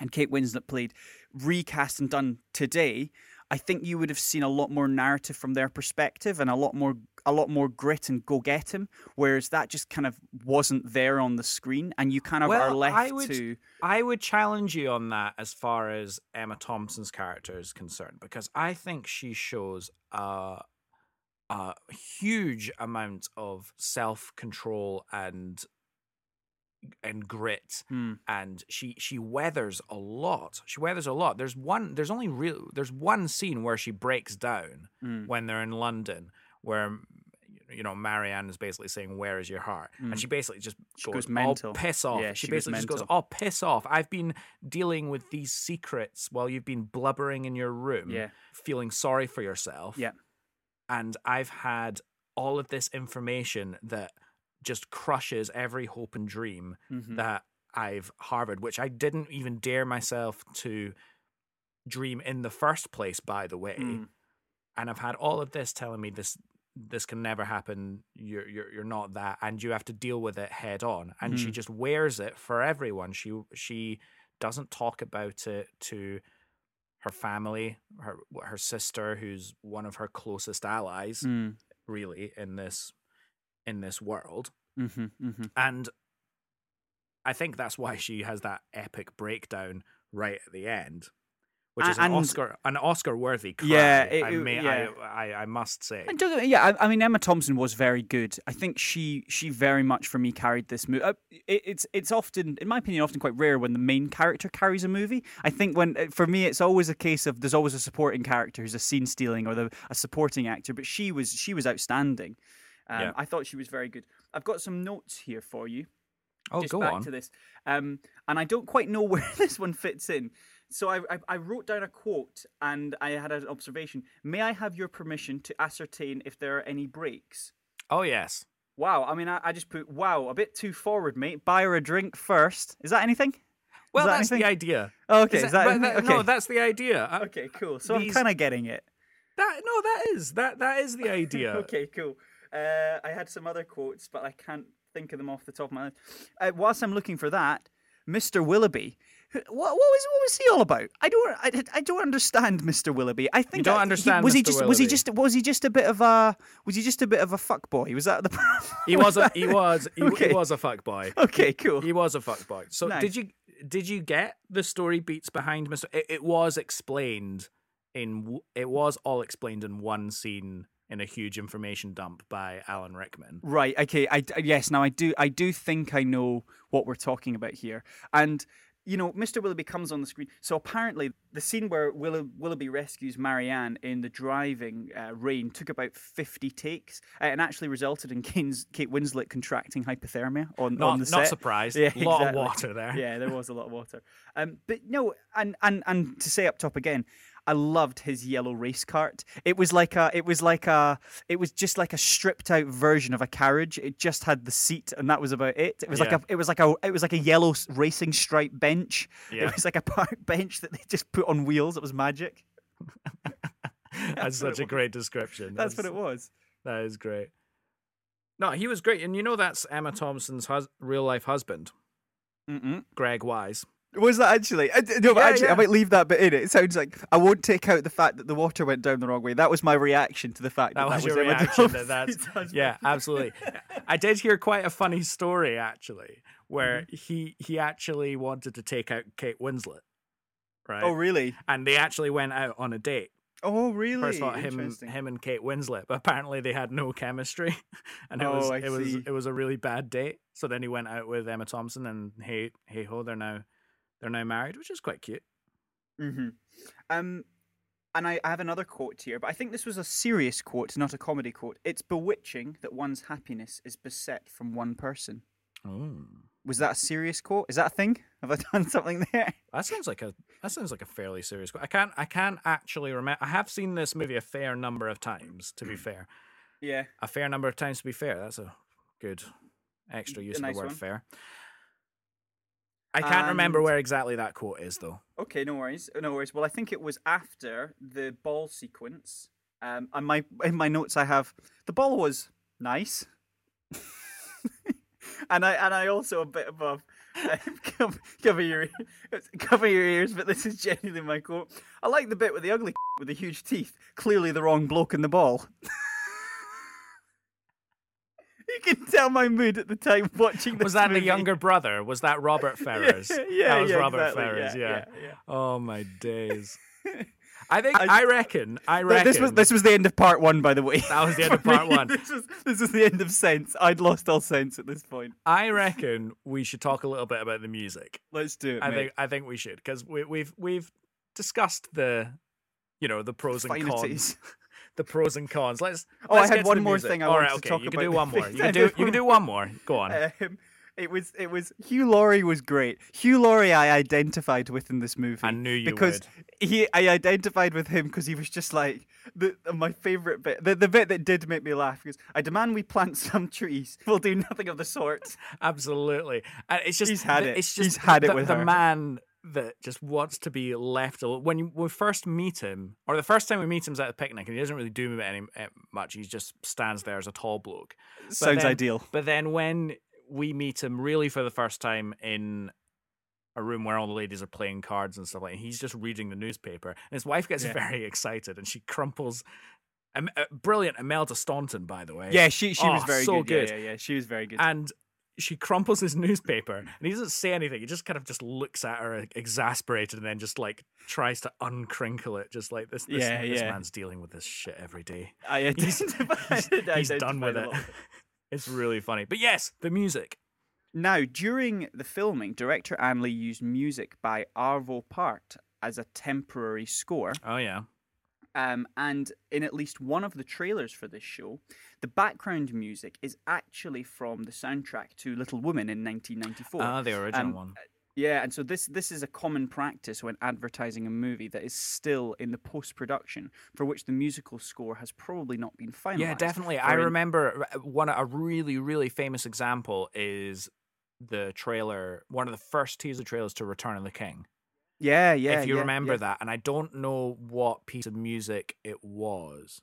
and Kate Winslet played recast and done today, I think you would have seen a lot more narrative from their perspective and a lot more a lot more grit and go get him. Whereas that just kind of wasn't there on the screen, and you kind of are left I would- to. I would challenge you on that as far as Emma Thompson's character is concerned, because I think she shows a, a huge amount of self control and and grit Hmm. and she she weathers a lot she weathers a lot there's one there's only real there's one scene where she breaks down Mm. when they're in london where you know marianne is basically saying where is your heart Mm. and she basically just She goes, goes mental. piss off Yeah, she, she basically just goes oh piss off i've been dealing with these secrets while you've been blubbering in your room Yeah. feeling sorry for yourself Yeah. and I've had all of this information that just crushes every hope and dream Mhm. that I've harbored, which I didn't even dare myself to dream in the first place, by the way. Mm. And I've had all of this telling me this this can never happen. You're you're you're not that, and you have to deal with it head on. And she Mhm. just wears it for everyone. She she doesn't talk about it to her family, her her sister, who's one of her closest allies, Mm. really in this in this world, Mm-hmm, mm-hmm. and I think that's why she has that epic breakdown right at the end, which is an Oscar an Oscar worthy cry. Yeah, it- I, may, yeah. I, I I must say. And yeah, I, I mean Emma Thompson was very good. I think she she very much for me carried this movie. Uh, it, it's it's often, in my opinion, often quite rare when the main character carries a movie. I think when uh, for me it's always a case of there's always a supporting character who's a scene stealing or the a supporting actor. But she was she was outstanding. Um, Yeah. I thought she was very good. I've got some notes here for you. oh, just go back on. to this. Um, and I don't quite know where this one fits in. So I, I, I wrote down a quote and I had an observation. May I have your permission to ascertain if there are any breaks? Oh yes. Wow. I mean, I, I just put, wow, a bit too forward, mate. Buy her a drink first. Is that anything? Well, that that's anything? the idea. Okay. That- that, that- okay. No, that's the idea. I- okay, cool. So these- I'm kind of getting it. That no, that is that that is the idea. Okay, cool. Uh, I had some other quotes, but I can't think of them off the top of my head. Uh, whilst I'm looking for that, Mr. Willoughby. What, what was what was he all about? I don't I, I don't understand Mr. Willoughby. I think don't that- he- understand was he Mr. just was he just was he just a bit of a was he just a bit of a fuck boy? Was that the problem? He was a he was he, Okay. he was a fuck boy. okay, cool. He was a fuck boy. So Nice. did you did you get the story beats behind Mr. It, it was explained in it was all explained in one scene in a huge information dump by Alan Rickman. Right. Okay. I yes. Now I do. I do think I know what we're talking about here. And you know, Mr. Willoughby comes on the screen. So apparently, the scene where Willow, Willoughby rescues Marianne in the driving uh, rain took about fifty takes, uh, and actually resulted in Kane's, Kate Winslet contracting hypothermia on Not on the not surprised. Yeah, a lot exactly. of water there. Yeah, there was a lot of water. Um, but no, and and and to say up top again, I loved his yellow race cart. It was like a, it was like a, it was just like a stripped out version of a carriage. It just had the seat, and that was about it. It was like a, it was like a, it was like a yellow racing stripe bench. Yeah. It was like a park bench that they just put on wheels. It was magic. That's what it such a was. great description. That's what it was. That is great. No, he was great, and you know that's Emma Thompson's hus- real life husband, Mm-mm. Greg Wise. Was that actually? I, no, but Yeah, actually, yeah. I might leave that bit in. It sounds like I won't take out the fact that the water went down the wrong way. That was my reaction to the fact that, That was your Emma reaction. That that's yeah, absolutely. I did hear quite a funny story actually, where Mm-hmm. he he actually wanted to take out Kate Winslet, right? Oh really? And they actually went out on a date. Oh really? First thought him him and Kate Winslet, but apparently they had no chemistry, and it Oh, was I it was it was a really bad date. So then he went out with Emma Thompson, and hey hey ho, they're now they're now married, which is quite cute. hmm Um, and I, I have another quote here, but I think this was a serious quote, not a comedy quote. It's bewitching that one's happiness is beset from one person. Oh. Was that a serious quote? Is that a thing? Have I done something there? That sounds like a that sounds like a fairly serious. quote. I can't I can't actually remember. I have seen this movie a fair number of times. To be fair, Yeah. a fair number of times. To be fair, that's a good extra use A of nice the word one. fair. I can't remember where exactly that quote is though. Okay, no worries, no worries. Well, I think it was after the ball sequence. Um, and my in my notes I have the ball was nice, and I and I also a bit above. cover, cover your cover your ears, but this is genuinely my quote. I like the bit with the ugly with the huge teeth. Clearly, the wrong bloke in the ball. you can tell my mood at the time watching this. Was that the younger brother? Was that Robert Ferrers? Yeah, yeah, that was yeah, Robert exactly, Ferrers. yeah, Yeah. Oh my days. I think I- I, reckon. I reckon This was this was the end of part one, by the way. That was the end of For me, part one. This was this was the end of sense. I'd lost all sense at this point. I reckon we should talk a little bit about the music. Let's do it. I mate. think I think we should because we, we've we've discussed the you know the pros and cons. The pros and cons. Let's. Oh, I let's had one more music. thing I All wanted right, to okay, talk you can about do one more. You can do you can do one more. Go on. Um, it was it was Hugh Laurie was great. Hugh Laurie I identified with in this movie. I knew you because he I identified with him because he was just like the my favorite bit. The the bit that did make me laugh because I demand we plant some trees. We'll do nothing of the sort. Absolutely. And it's just He's had it. It's just He's had it the, with the her. man that just wants to be left alone. When we first meet him, or the first time we meet him is at a picnic, and he doesn't really do any eh, much. He just stands there as a tall bloke. Sounds then- ideal. But then when we meet him really for the first time in a room where all the ladies are playing cards and stuff like. that. He's just reading the newspaper, and his wife gets Yeah. very excited, and she crumples. Um, uh, brilliant, Imelda Staunton, by the way. Yeah, she she was Oh, very so good. good. Yeah, yeah, yeah, she was very good. and she crumples his newspaper and he doesn't say anything. He just kind of just looks at her exasperated and then just like tries to uncrinkle it just like this this, Yeah, this yeah. man's dealing with this shit every day. I he's, he's, he's done with a it. it's really funny. But yes the music. Now, during the filming, director Ang Lee used music by Arvo Pärt as a temporary score. oh yeah Um, and in at least one of the trailers for this show, the background music is actually from the soundtrack to Little Women in 1994. ah the original Um, one Yeah, and so this this is a common practice when advertising a movie that is still in the post production, for which the musical score has probably not been finalized. yeah definitely i in- remember uh, one a really really famous example is the trailer one of the first teaser trailers to return of the king Yeah, yeah. if you yeah, remember yeah. that and i don't know what piece of music it was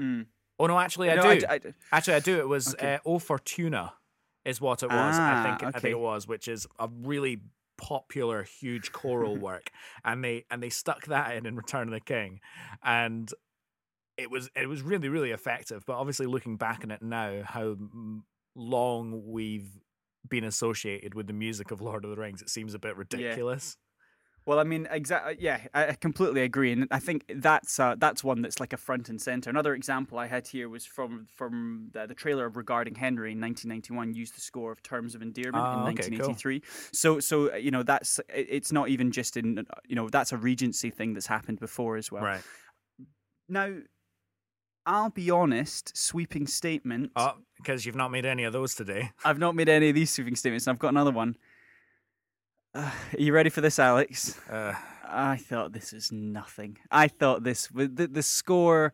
Mm. oh no actually i No, do d- I d- Actually, I do. It was Okay. uh, O Fortuna, is what it was. I think. Ah, I think it was, which is a really popular, huge choral work, and they and they stuck that in in Return of the King, and it was it was really really effective. But obviously, looking back on it now, how long we've been associated with the music of Lord of the Rings, it seems a bit ridiculous. Well, I mean, exactly. Yeah, I completely agree, and I think that's uh, that's one that's like a front and center. Another example I had here was from from the, the trailer of Regarding Henry in 1991. Used the score of Terms of Endearment Ah, in okay, cool. 1983. So, so uh, you know, that's it's not even just in uh, you know that's a Regency thing that's happened before as well. Right. Now, I'll be honest. Sweeping statement. Oh, because you've not made any of those today. I've not made any of these sweeping statements, and I've got another one. Uh, are you ready for this, Alex? Uh, I thought this was nothing. I thought this the, the score,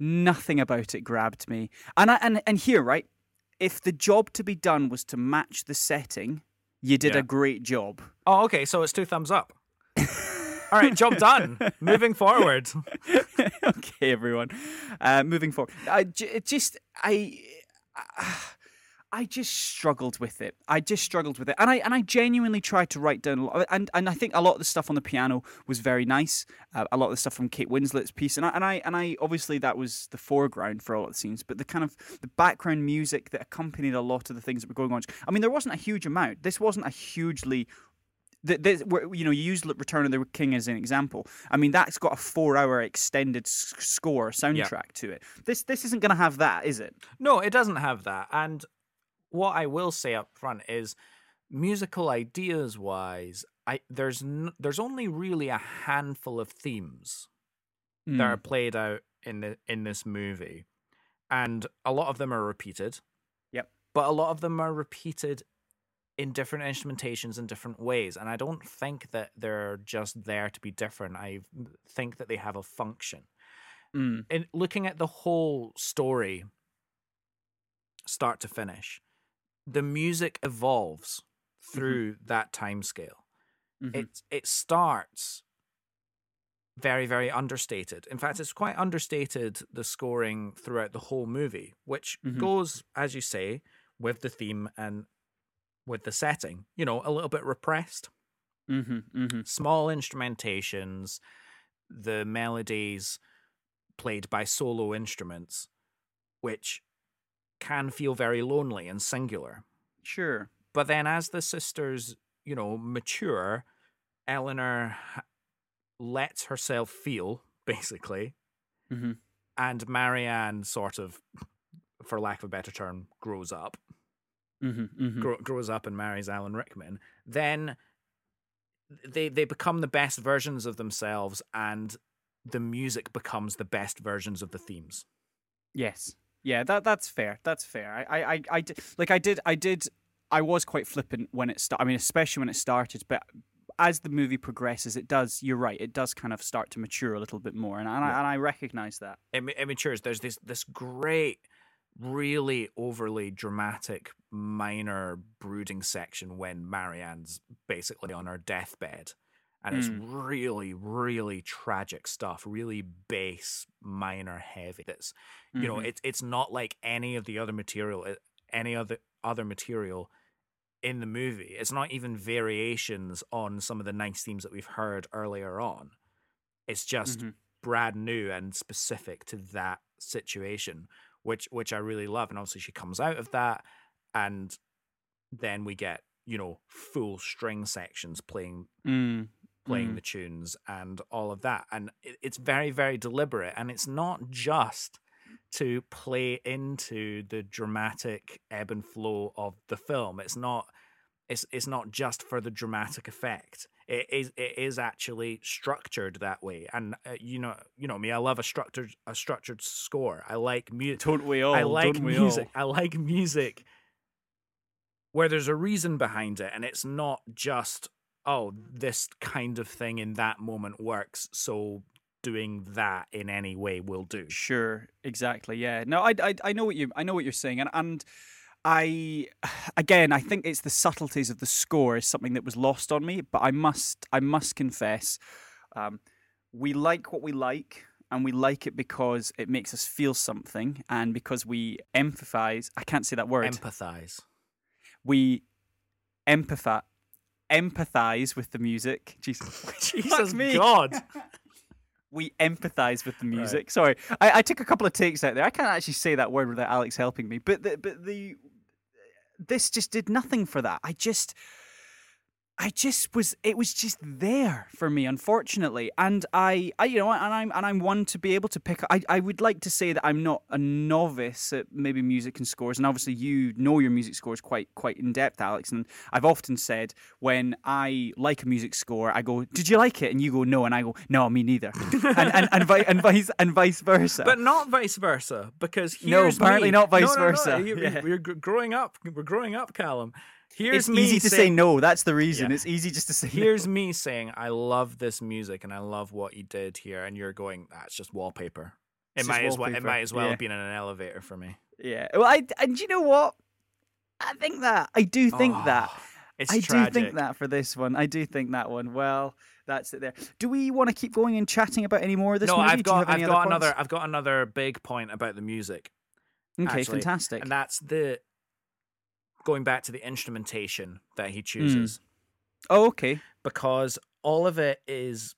nothing about it grabbed me. And I and and here, right, if the job to be done was to match the setting, you did Yeah. a great job. oh, okay. So it's two thumbs up. All right, job done. Moving forward. okay, everyone. Uh, moving forward, I j- just I. I just struggled with it. I just struggled with it, and I and I genuinely tried to write down a lot. And and I think a lot of the stuff on the piano was very nice. Uh, a lot of the stuff from Kate Winslet's piece, and I and I and I obviously that was the foreground for a lot of the scenes. But the kind of the background music that accompanied a lot of the things that were going on. I mean, there wasn't a huge amount. This wasn't a hugely th- this, you know, you use Return of the King as an example. I mean, that's got a four-hour extended score soundtrack to it. This this isn't going to have that, is it? No, it doesn't have that. And what I will say up front is musical ideas wise, I there's n- there's only really a handful of themes that are played out in the in this movie. And a lot of them are repeated. Yep. But a lot of them are repeated in different instrumentations in different ways. And I don't think that they're just there to be different. I think that they have a function Mm. in looking at the whole story start to finish the music evolves through that time scale Mhm. it it starts very very understated in fact it's quite understated the scoring throughout the whole movie which Mhm. goes as you say with the theme and with the setting you know a little bit repressed Mhm, mhm. small instrumentations, the melodies played by solo instruments, which can feel very lonely and singular. Sure. But then, as the sisters, you know, mature, Eleanor lets herself feel, basically, Mhm. and Marianne sort of, for lack of a better term, grows up. Mhm, mhm. grow, grows up and marries Alan Rickman, then they they become the best versions of themselves, and the music becomes the best versions of the themes. Yes. Yeah, that that's fair. That's fair. I, I, I, I did, like I did, I did, I was quite flippant when it started. I mean, especially when it started, but as the movie progresses, it does. You're right. It does kind of start to mature a little bit more, and, and I and I recognize that. It, it matures. There's this this great, really overly dramatic minor brooding section when Marianne's basically on her deathbed. And it's really, really tragic stuff, really bass, minor, heavy. That's you know Mhm. it's it's not like any of the other material uh, any other other material in the movie. It's not even variations on some of the nice themes that we've heard earlier on. It's just Mhm. brand new and specific to that situation, which which I really love. And obviously she comes out of that and then we get, you know, full string sections playing Mm. Playing Mm. the tunes and all of that. And it, it's very, very deliberate. And it's not just to play into the dramatic ebb and flow of the film. It's not. It's it's not just for the dramatic effect. It is it is actually structured that way. And uh, you know you know me. I love a structured a structured score. I like music. Don't we all? I like music. all? I like music where there's a reason behind it, and it's not just oh this kind of thing in that moment works, so doing that in any way will do. Sure, exactly. Yeah. No, I, I, I know what you, I know what you're saying, and and I, again, I think it's the subtleties of the score is something that was lost on me. But I must, I must confess, um, we like what we like, and we like it because it makes us feel something, and because we empathize. I can't say that word. Empathize. we empathize, empathize with the music. Jesus, Jesus me. God. we empathize with the music. Sorry, I, I took a couple of takes out there. I can't actually say that word without Alex helping me. But the, but the this just did nothing for that. I just. I just was it was just there for me unfortunately and I, I you know and I'm and I'm one to be able to pick I, I would like to say that I'm not a novice at maybe music and scores and obviously you know your music scores quite quite in depth Alex and I've often said when I like a music score I go did you like it and you go no and I go no me neither and and, and, vi- and vice and vice versa But not vice versa, because No, apparently me. not vice No, no, no, versa. you- Yeah. We're gr- growing up. We're growing up, Callum. Here's it's easy to say no that's the reason Yeah. it's easy just to say no. Here's me saying, I love this music and I love what you did here, and you're going, that's just wallpaper. It It's just might as well. It might as well yeah. have been in an elevator for me. Yeah. Well, I and you know what? I think that I do think oh, that Oh, It's I tragic. do think that for this one. I do think that one. Well, that's it. There. Do we want to keep going and chatting about any more of this no, movie? I've got. I've got another. I've got another big point about the music, Okay, actually, fantastic. and that's the going back to the instrumentation that he chooses hmm. oh, okay. because all of it is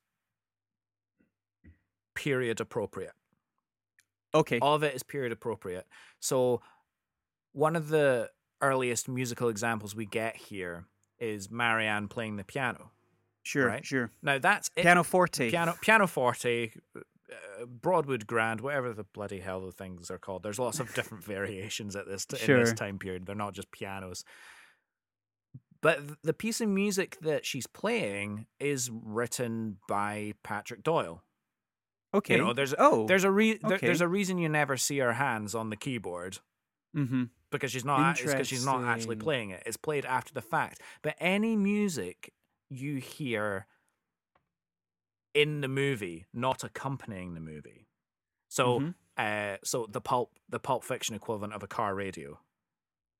period appropriate. Okay. all of it is period appropriate. So one of the earliest musical examples we get here is Marianne playing the piano. sure. right. Sure. Now that's it. Piano forte. piano piano forte, uh, Broadwood grand, whatever the bloody hell the things are called. There's lots of different variations at this t- in this time period. They're not just pianos. But the piece of music that she's playing is written by Patrick Doyle. Okay. You know, there's oh. There's a re- there- there's a reason you never see her hands on the keyboard Mm-hmm. because she's not because she's not actually playing it. It's played after the fact. But any music you hear in the movie, not accompanying the movie. So Mhm. uh so the pulp the pulp fiction equivalent of a car radio.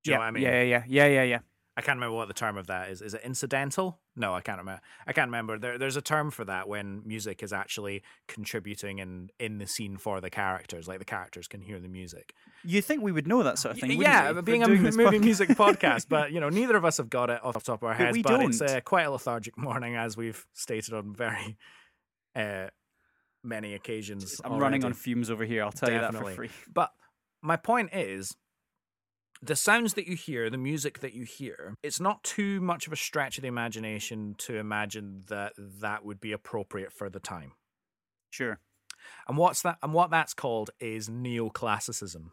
Do you yeah, know what I mean? Yeah. Yeah. Yeah. Yeah. Yeah. I can't remember what the term of that is. Is it incidental? No, I can't remember. I can't remember. There, there's a term for that when music is actually contributing in in the scene for the characters. Like the characters can hear the music. You think we would know that sort of thing? Yeah, being a doing m- this movie podcast? music podcast, but you know, neither of us have got it off the top of our But heads. we But, don't. uh, quite a lethargic morning, as we've stated on very uh, many occasions. I'm running on fumes over here. I'll tell you that for free. But my point is, the sounds that you hear, the music that you hear, it's not too much of a stretch of the imagination to imagine that that would be appropriate for the time. Sure. And what's that? And what that's called is neoclassicism.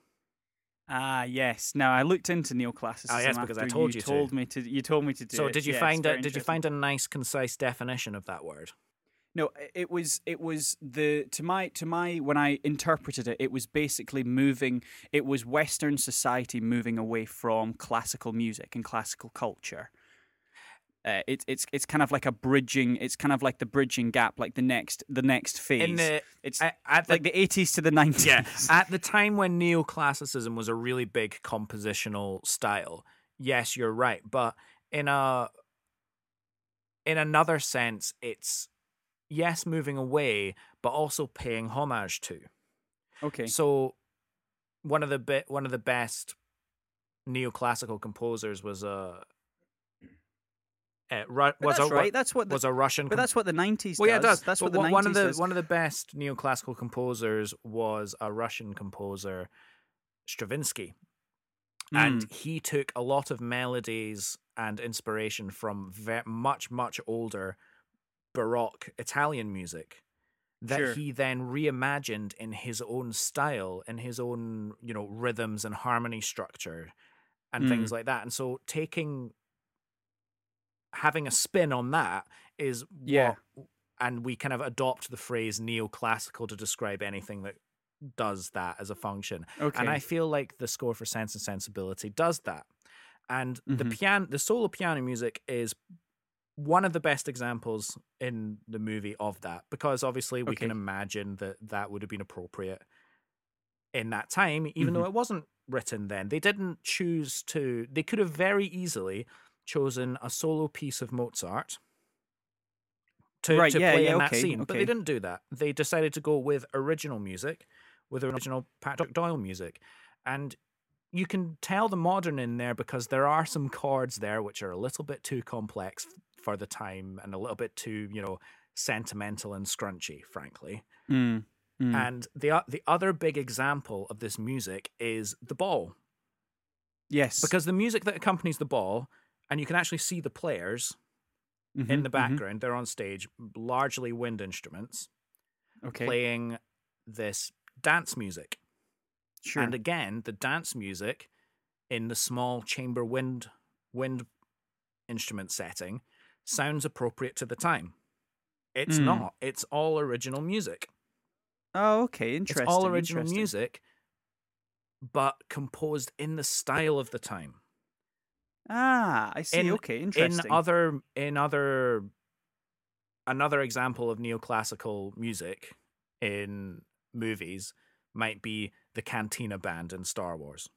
Ah, yes. Now I looked into neoclassicism. Ah, yes, because I told you you to. told me to. You told me to do So it. did you it's find a, did you find a nice concise definition of that word? No, it was it was the to my to my when I interpreted it, it was basically moving. It was Western society moving away from classical music and classical culture. Uh, it's it's it's kind of like a bridging. It's kind of like the bridging gap, like the next the next phase. In the it's at, at the like the eighties to the nineties. yeah, at the time when neoclassicism was a really big compositional style. Yes, you're right, but in a in another sense, it's yes moving away, but also paying homage to. Okay. So one of the be- one of the best neoclassical composers was uh uh, Ru- was that's a right. That's what the, was a Russian. but that's what the nineties. well, yeah, it does. That's But what the one- of the does. one of the best neoclassical composers was a Russian composer, Stravinsky, and Mm. he took a lot of melodies and inspiration from much much older Baroque Italian music that Sure. he then reimagined in his own style, in his own you know rhythms and harmony structure, and things Mm. like that. And so taking having a spin on that is Yeah. what and we kind of adopt the phrase neoclassical to describe anything that does that as a function. okay. And I feel like the score for Sense and Sensibility does that. And the Mhm. piano, the solo piano music is one of the best examples in the movie of that because obviously we can imagine that that would have been appropriate in that time, even though mm-hmm. it wasn't written then. They didn't choose to. They could have very easily chosen a solo piece of Mozart to, Right, to yeah, play yeah, in that okay, scene, but they didn't do that. They decided to go with original music, with original Patrick Doyle music, and you can tell the modern in there because there are some chords there which are a little bit too complex for the time and a little bit too, you know, sentimental and scrunchy, frankly. Mm, mm. And the the other big example of this music is the ball, yes, because the music that accompanies the ball, and you can actually see the players in Mhm, the mhm. background. They're on stage, largely wind instruments, Okay, playing this dance music. Sure. And again, the dance music in the small chamber wind wind instrument setting sounds appropriate to the time. It's Mm. not. It's all original music. oh, okay. Interesting. It's all original music, but composed in the style of the time. Ah, I see. In- okay, interesting. In other in other another example of neoclassical music in movies might be the Cantina Band in Star Wars.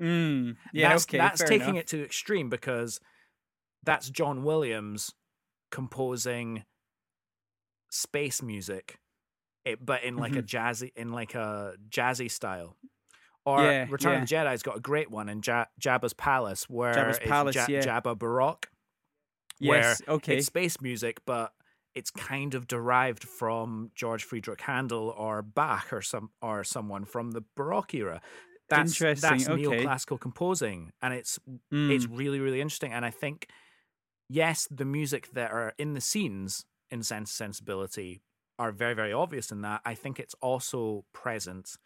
Mm, yeah, that's, okay. that's taking enough. it to extreme because that's John Williams composing space music, it, but in like a jazzy in like a jazzy style. Or Mm-hmm. Yeah, Return of the Jedi's got a great one in ja- Jabba's Palace where Jabba's it's Palace, Ja- yeah. Jabba Baroque, where Yes. Okay. it's space music, but it's kind of derived from George Friedrich Handel or Bach or some or someone from the Baroque era. That's Interesting, that's okay. neoclassical composing, and it's Mm, it's really really interesting. And I think yes, the music that are in the scenes in Sense Sensibility are very very obvious in that. I think it's also present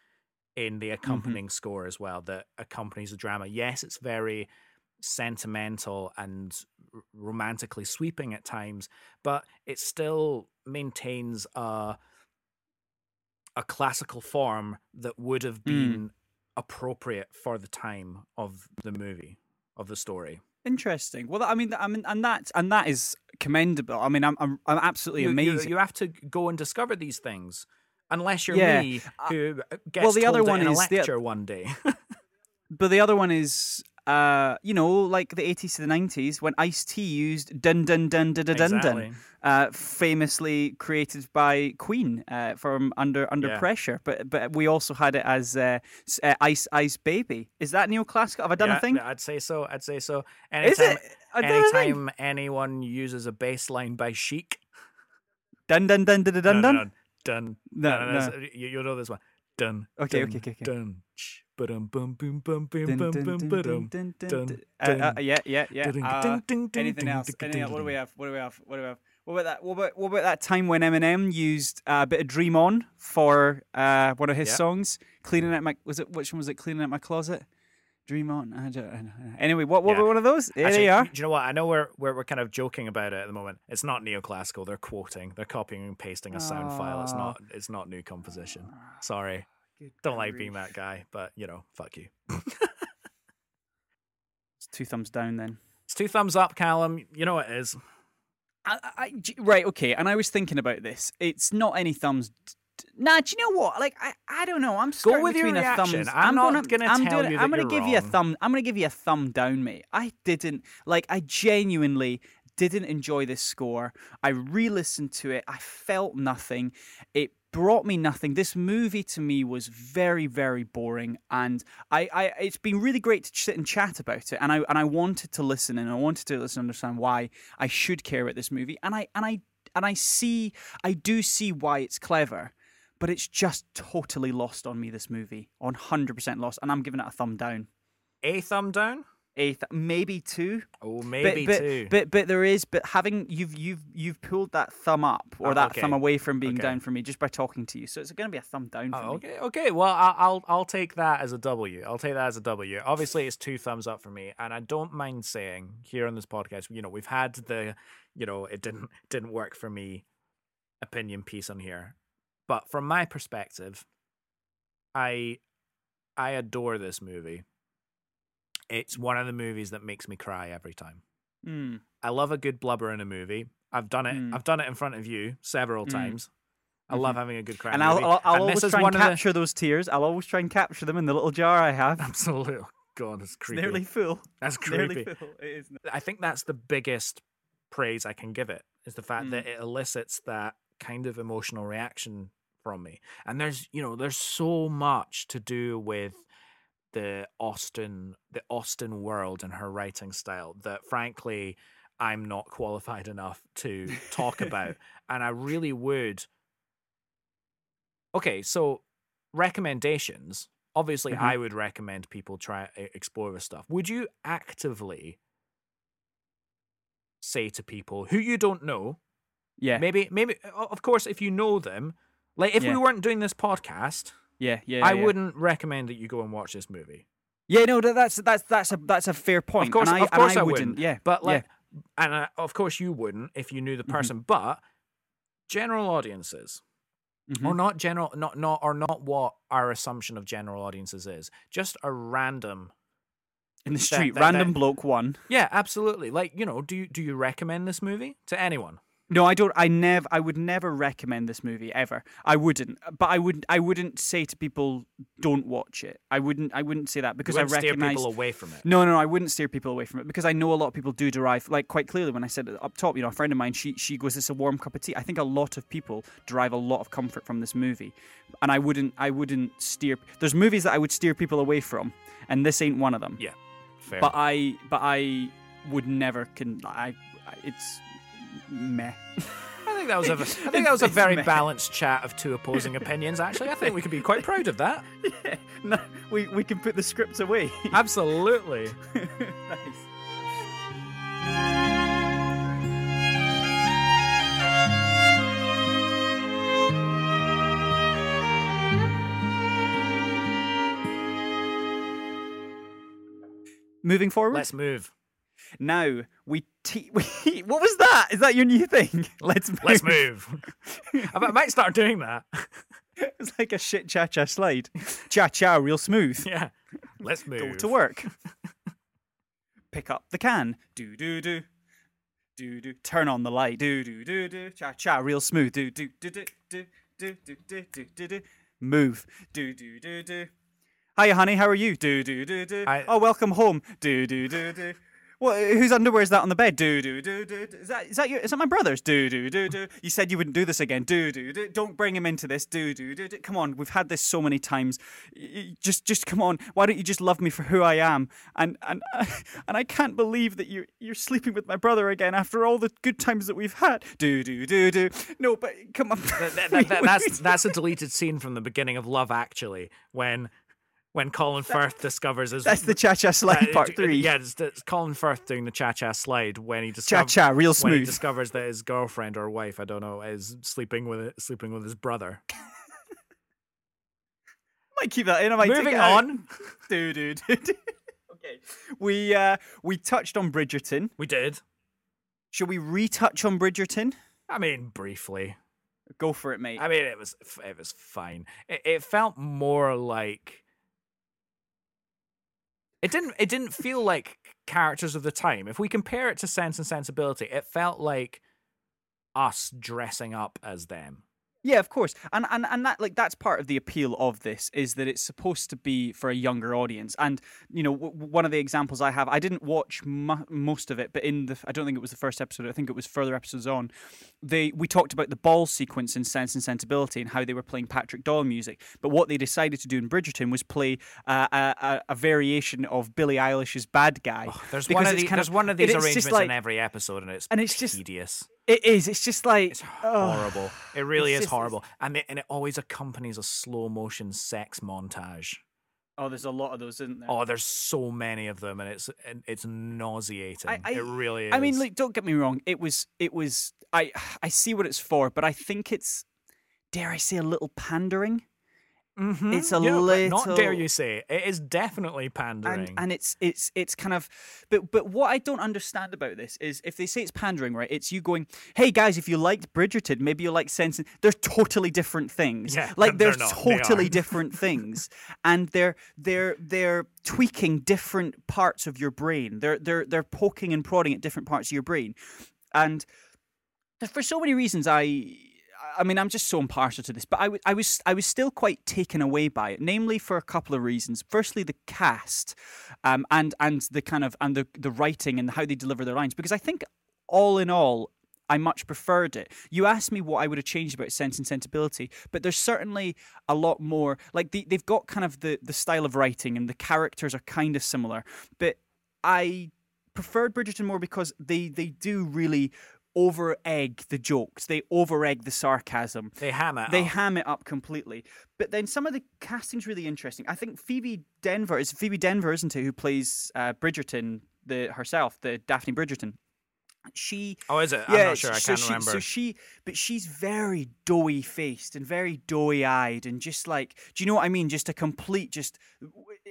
in the accompanying score as well that accompanies the drama. Yes, it's very sentimental and r- romantically sweeping at times, but it still maintains a a classical form that would have been appropriate for the time of the movie of the story. interesting. Well, I mean, I mean, and that and that is commendable. I mean, I'm I'm, I'm absolutely You, you- amazing. You, have to go and discover these things. Unless you're Yeah, me, uh, who gets the told other one in a is the- lecture one day. But the other one is, uh, you know, like the 80s to the 90s when Ice T used dun dun dun dun dun dun Exactly. uh, famously created by Queen uh, from Under Under Yeah. Pressure. But but we also had it as uh, uh, Ice Ice Baby. Is that neoclassical? Have I done yeah, a thing? I'd say so. I'd say so. Is it? I anytime anyone uses a bass line by Chic, Dun dun dun dun dun dun. no, dun. no, no, dun, No, no, no, no. You, you'll know this one. Dun. Okay, dun, okay, okay, okay. Dun. ch, Yeah, yeah, yeah. Uh, anything else? Anything else? What do we have? What do we have? What do we have? What about that? What about, what about that time when Eminem used uh, a bit of Dream On for uh, one of his Yeah. songs? Cleaning out my was it which one was it? Cleaning out my closet. Dream On. I don't, I don't. Anyway, what what Yeah. were one of those? There Actually, they are. Do you know what? I know we're, we're we're kind of joking about it at the moment. It's not neoclassical. They're quoting. They're copying and pasting a sound file. It's not. It's not new composition. Sorry. Good Don't like being that guy, but you know, fuck you. It's two thumbs down then. It's two thumbs up, Callum. You know what it is. I, I- right, okay. And I was thinking about this. It's not any thumbs. Nah, do you know what? Like, I, I don't know. I'm starting with your a reaction. thumbs. I'm not gonna, gonna I'm tell doing, you I'm gonna give you a thumb. I'm gonna give you a thumb down, mate. I didn't like. I genuinely didn't enjoy this score. I re-listened to it. I felt nothing. It brought me nothing. This movie to me was very, very boring, and I, I it's been really great to sit and chat about it, and I and I wanted to listen, and I wanted to listen, understand why I should care about this movie, and I and I and I see, I do see why it's clever, but it's just totally lost on me. This movie, on hundred percent lost, and I'm giving it a thumb down. A thumb down. A th- maybe two. Oh, maybe but, but, two. But but there is but having you've you've you've pulled that thumb up or Oh, that okay. thumb away from being Okay. down for me just by talking to you. So it's going to be a thumb down for Oh, me. okay, okay. Well, I'll, I'll I'll take that as a W. I'll take that as a W. Obviously, it's two thumbs up for me, and I don't mind saying here on this podcast, you know, we've had the, you know, it didn't didn't work for me, opinion piece on here, but from my perspective, I I adore this movie. It's one of the movies that makes me cry every time. Mm. I love a good blubber in a movie. I've done it. Mm. I've done it in front of you several Mm. times. I love having a good cry. And movie. I'll, I'll, I'll and always try and of the capture those tears. I'll always try and capture them in the little jar I have. absolute. God, it's It's creepy. nearly full. That's creepy. full. It is. I think that's the biggest praise I can give it is the fact Mm. that it elicits that kind of emotional reaction from me. And there's, you know, there's so much to do with the Austen the Austen world and her writing style that frankly I'm not qualified enough to talk about. and I really would Okay, so recommendations. Obviously, Mhm. I would recommend people try explore this stuff. Would you actively say to people who you don't know, Yeah. maybe, maybe, of course, if you know them, like if Yeah. we weren't doing this podcast, Yeah. Yeah. I yeah. wouldn't recommend that you go and watch this movie. Yeah. No. That's that's that's a that's a fair point. Of course, and I, of course, and I, I wouldn't. Yeah. but yeah. like, and uh, of course, you wouldn't if you knew the Mhm. person. But general audiences, or Mhm. not general, not not or not what our assumption of general audiences is. Just a random in the that- street, that- random that- bloke one. Yeah, absolutely. Like, you know, do you do you recommend this movie to anyone? No, I don't. I never. I would never recommend this movie ever. I wouldn't. But I wouldn't. I wouldn't say to people, "Don't watch it." I wouldn't. I wouldn't say that because I recognize. people away from it. No, no, no, I wouldn't steer people away from it because I know a lot of people do derive, like quite clearly when I said it up top, you know, a friend of mine, she she goes, "It's a warm cup of tea." I think a lot of people derive a lot of comfort from this movie, and I wouldn't, I wouldn't steer. There's movies that I would steer people away from, and this ain't one of them. Yeah, fair. But I, but I would never can. I it's meh. I think that was a I think that was a very balanced chat of two opposing opinions. Actually, I think we could be quite proud of that. yeah, no, we we can put the scripts away. Absolutely. nice. Moving forward. Let's move. Now we, te- we. What was that? Is that your new thing? Let's move. Let's move. I might- start doing that. It's like a shit cha cha slide. Cha cha, real smooth. Yeah. Let's move. Go to work. Pick up the can. Do do do. Do do. Turn on the light. Do do do do. Cha cha, real smooth. Do do do do do do do do do do do. Move. Do do do do. Hiya, honey. How are you? Do do do do. I- Oh, welcome home. Do do do do. What? Whose underwear is that on the bed? Do do do do. Is that is that your? Is that my brother's? Do do do do. You said you wouldn't do this again. Do do do. Don't bring him into this. Do do do do. Come on, we've had this so many times. Just just come on. Why don't you just love me for who I am? And and and I can't believe that you you're sleeping with my brother again after all the good times that we've had. Do do do do. No, but come on. That- that- that- that's that's a deleted scene from the beginning of Love Actually when when Colin Firth discovers his That's the cha cha slide Uh, part three. Yeah, it's, it's Colin Firth doing the cha cha slide when he discovers cha, real when he discovers that his girlfriend or wife, I don't know, is sleeping with sleeping with his brother. might keep that in. I might take Moving it on, dude, do. do. okay, we uh we touched on Bridgerton. we did. Shall we retouch on Bridgerton? I mean, briefly. Go for it, mate. I mean, it was it was fine. It, it felt more like it didn't it didn't feel like characters of the time. If we compare it to Sense and Sensibility, it felt like us dressing up as them. Yeah, of course, and and and that like that's part of the appeal of this is that it's supposed to be for a younger audience. And you know, w- one of the examples I have, I didn't watch mu- most of it, but in the I don't think it was the first episode. I think it was further episodes on. They we talked about the ball sequence in Sense and Sensibility and how they were playing Patrick Doyle music. But what they decided to do in Bridgerton was play uh, a, a, a variation of Billie Eilish's "Bad Guy." Oh, there's because one of the, there's one of these it- it's just arrangements like- in every episode, and it's and it's just- tedious. It is. It's just like It's horrible. It really It's is just- horrible, and it, and it always accompanies a slow motion sex montage. Oh, there's a lot of those, isn't there? Oh, there's so many of them, and it's and it's nauseating. I- it really is. I mean, like, don't get me wrong. It was, it was. I, I see what it's for, but I think it's, dare I say, a little pandering. Mhm. it's a Yeah, but Not dare you say it is definitely pandering. And and it's it's it's kind of, but but what I don't understand about this is if they say it's pandering, right? It's you going, hey guys, if you liked Bridgerton, maybe you like Sense. and-" They're totally different things. Yeah, like they're they're. They totally are. different things, and they're they're they're tweaking different parts of your brain. They're they're they're poking and prodding at different parts of your brain, and for so many reasons i i mean i'm just so impartial to this but I, w- I was i was still quite taken away by it namely for a couple of reasons firstly the cast um and and the kind of and the the writing and how they deliver their lines because i think all in all I much preferred it. You asked me what I would have changed about Sense and Sensibility, but there's certainly a lot more. Like the, they've got kind of the the style of writing, and the characters are kind of similar. But I preferred Bridgerton more because they they do really over egg the jokes. They over egg the sarcasm. they ham it. They up. ham it up completely. But then some of the casting's really interesting. I think Phoebe Dynevor is Phoebe Dynevor, isn't it, who plays uh, Bridgerton the herself, the Daphne Bridgerton. She oh, is it? yeah, I'm not sure. I so can't she, remember. So she, but she's very doughy faced and very doughy eyed, and just like, do you know what I mean? Just a complete, just.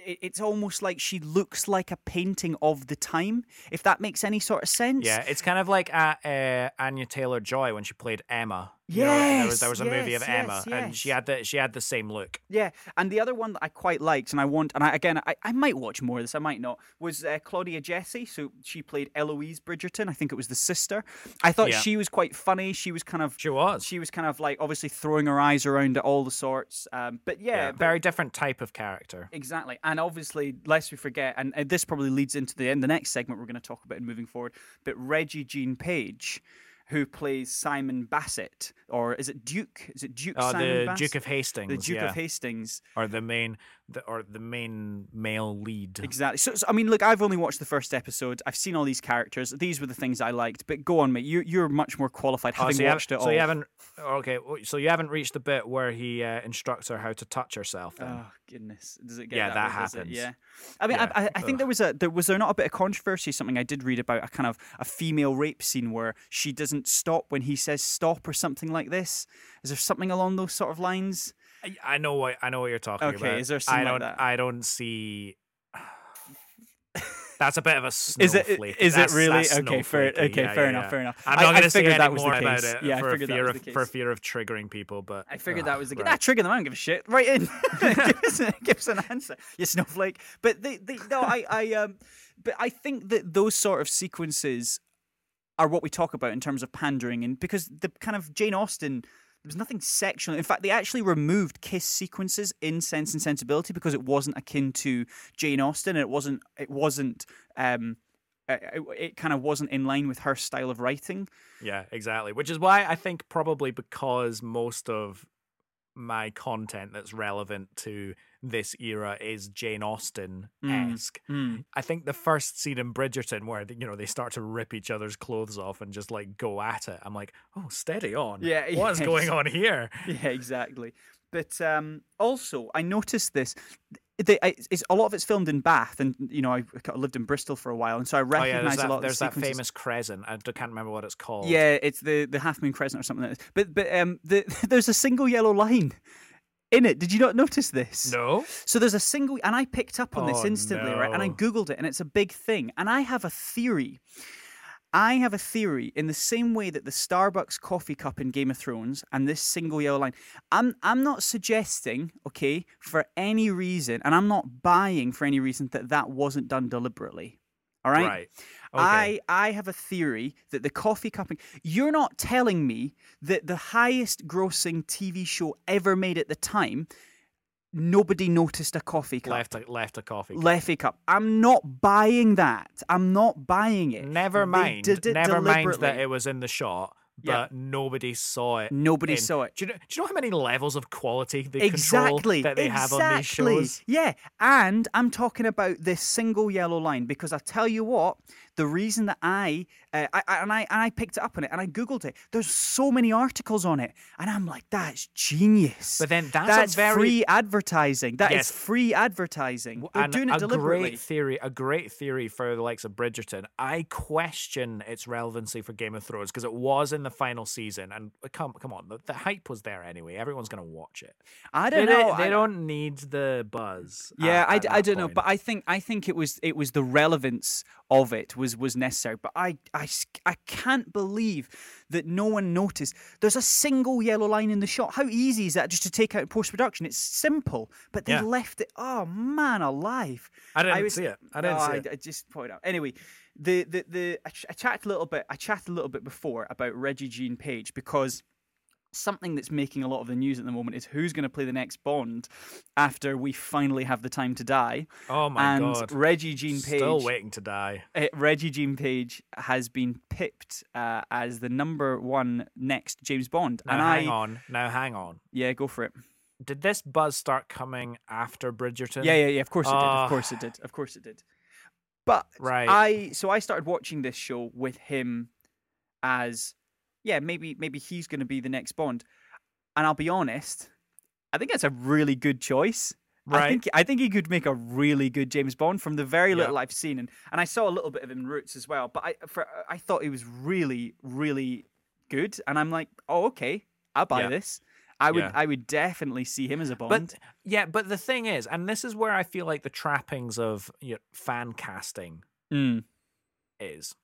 It- It's almost like she looks like a painting of the time, if that makes any sort of sense. Yeah, it's kind of like uh, uh, Anya Taylor Joy when she played Emma. You know, there was there was a Yes, movie of yes, Emma, yes, and she had the she had the same look. Yeah, and the other one that I quite liked, and I want, and I, again, I, I might watch more of this, I might not, was uh, Claudia Jessie. So she played Eloise Bridgerton. I think it was the sister. I thought Yeah. she was quite funny. She was kind of, She was. she was kind of like obviously throwing her eyes around at all the sorts. Um, but yeah, yeah, but- very different type of character. Exactly, and obviously, lest we forget, and, and this probably leads into the in the next segment we're going to talk about in moving forward. But Regé-Jean Page, who plays Simon Basset, or is it Duke? Is it Duke? Oh, Simon the Basset? Duke of Hastings. the Duke yeah. of Hastings. or the main, the, are the main male lead. Exactly. So, so, I mean, look, I've only watched the first episode. I've seen all these characters. These were the things I liked. But go on, mate. You you're much more qualified, Oh, having so watched it all. So you haven't. Okay, so you haven't reached the bit where he uh, instructs her how to touch herself. Then. Oh goodness! Does it get Yeah, that, that way, does it? happens. Yeah, I mean, Yeah. I, I, I think Ugh. there was a there was there not a bit of controversy? Something I did read about a kind of a female rape scene where she doesn't stop when he says stop or something like this. Is there something along those sort of lines? I, I know what I know what you're talking Okay, about. is there I like don't. that? I don't see. That's a bit of a Is it snowflake. is it really okay? Fair okay, Yeah, fair yeah, enough, yeah. fair enough. I'm not going to say figured that was more the about case. it Yeah, I for figured that fear was of the for fear of triggering people. But I figured ugh, that was the right. Nah, trigger them. I don't give a shit. Right in. give, us, give us an answer, you snowflake. But they, they, no, I, I, um, but I think that those sort of sequences are what we talk about in terms of pandering, and because the kind of Jane Austen. There was nothing sexual. In fact, they actually removed kiss sequences in Sense and Sensibility because it wasn't akin to Jane Austen, and it wasn't. It wasn't. Um, it, it, it kind of wasn't in line with her style of writing. Yeah, exactly. Which is why I think probably because most of my content that's relevant to this era is Jane Austen esque. Mm. I think the first scene in Bridgerton where you know they start to rip each other's clothes off and just like go at it. I'm like, oh, steady on. Yeah, what's yes. going on here? Yeah, exactly. But um, also, I noticed this. They, it's, a lot of it's filmed in Bath, and you know I lived in Bristol for a while, and so I Oh recognise yeah, there's a that, lot of there's the that famous crescent. I can't remember what it's called. Yeah, it's the the Half Moon Crescent or something. Like this. But but um, the, there's a single yellow line in it. Did you not notice this? No. So there's a single, and I picked up on this Oh, instantly, right? And I googled it, and it's a big thing. And I have a theory. I have a theory in the same way that the Starbucks coffee cup in Game of Thrones and this single yellow line. I'm I'm not suggesting, okay, for any reason, and I'm not buying for any reason that that wasn't done deliberately. All right. Right. Okay. I I have a theory that the coffee cupping. You're not telling me that the highest grossing TV show ever made at the time, nobody noticed a coffee cup. left a left a coffee. cup. Leffy cup. I'm not buying that. I'm not buying it. Never mind. did it never mind that it was in the shot, but Yeah. nobody saw it. Nobody in- saw it. Do you, know, do you know how many levels of quality they Exactly. control that they have on these shows? Yeah, and I'm talking about this single yellow line because I tell you what, the reason that I, uh, I, I and I and I picked it up on it and I googled it. There's so many articles on it, and I'm like, that's genius. But then that's a very- free advertising. That is Yes. free advertising. They're and doing it a deliberately. great theory, a great theory for the likes of Bridgerton. I question its relevancy for Game of Thrones because it was in the final season, and uh, come, come on, the, the hype was there anyway. Everyone's gonna watch it. I They, don't know. they I- don't need the buzz. Yeah, at- I, at I don't know, but I think I think it was it was the relevance of it was was necessary. But I, I, I can't believe that no one noticed. There's a single yellow line in the shot. How easy is that just to take out post production? It's simple, but they Yeah. left it. Oh man, alive! I didn't was- see it. I didn't Oh, see I, it. I just point out. Anyway, the the the I, ch- I chatted a little bit. I chatted a little bit before about Regé-Jean Page because something that's making a lot of the news at the moment is who's going to play the next Bond after we finally have the time to die. Oh my and god! Regé-Jean Page. Still waiting to die. uh, Regé-Jean Page has been pipped uh, as the number one next James Bond, Now and hang I on. Now hang on. yeah, go for it. Did this buzz start coming after Bridgerton? Yeah, yeah, yeah. Of course it did. Ah. Of course it did. Of course it did. But Right. I so I started watching this show with him as yeah, maybe maybe he's going to be the next Bond. And I'll be honest, I think that's a really good choice. I Right. think I think he could make a really good James Bond from the very Yeah. little I've seen, and, and I saw a little bit of him in Roots as well. But I for I thought he was really really good, and I'm like, oh okay, I'll buy Yeah. this. I would Yeah. I would definitely see him as a Bond. But yeah, but the thing is, and this is where I feel like the trappings of you know, fan casting Mm. is.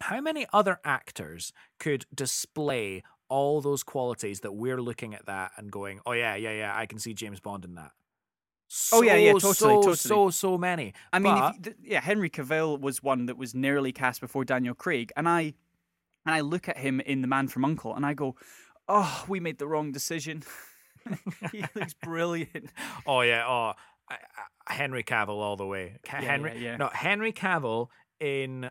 How many other actors could display all those qualities that we're looking at that and going, "Oh yeah, yeah, yeah, I can see James Bond in that." Oh, yeah, yeah, So, totally, so, totally. so, so many. I mean, But- th- yeah, Henry Cavill was one that was nearly cast before Daniel Craig, and I and I look at him in The Man from Uncle, and I go, "Oh, we made the wrong decision." he looks brilliant. Oh yeah, oh I, I, Henry Cavill all the way. Yeah, Henry, yeah, yeah. no Henry Cavill in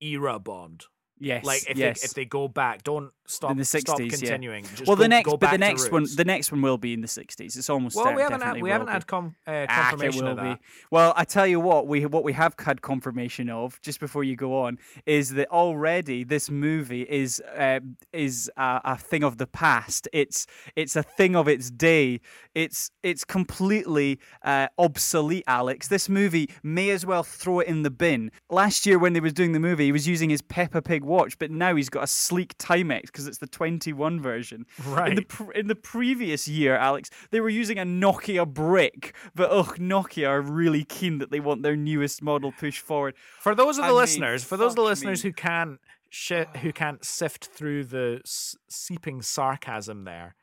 era Bond. Yes, Like if yes. they if they go back, don't stop the stop 60s, yeah. continuing. Just well, go, the next, but the next one, the next one will be in the '60s. It's almost well, certain, we haven't had, we haven't be. had com- uh, Ah, confirmation will of that. be. Well, I tell you what, we what we have had confirmation of just before you go on is that already this movie is uh, is a, a thing of the past. It's it's a thing of its day. It's it's completely uh, obsolete, Alex. This movie may as well throw it in the bin. Last year when they was doing the movie, he was using his Peppa Pig watch, but now he's got a sleek Timex because it's the 21 version. Right. In the pr- in the previous year, Alex, they were using a Nokia brick, but oh, Nokia are really keen that they want their newest model pushed forward. For those of I the mean, listeners, for those of the listeners me. who can't shi who can't sift through the s- seeping sarcasm there,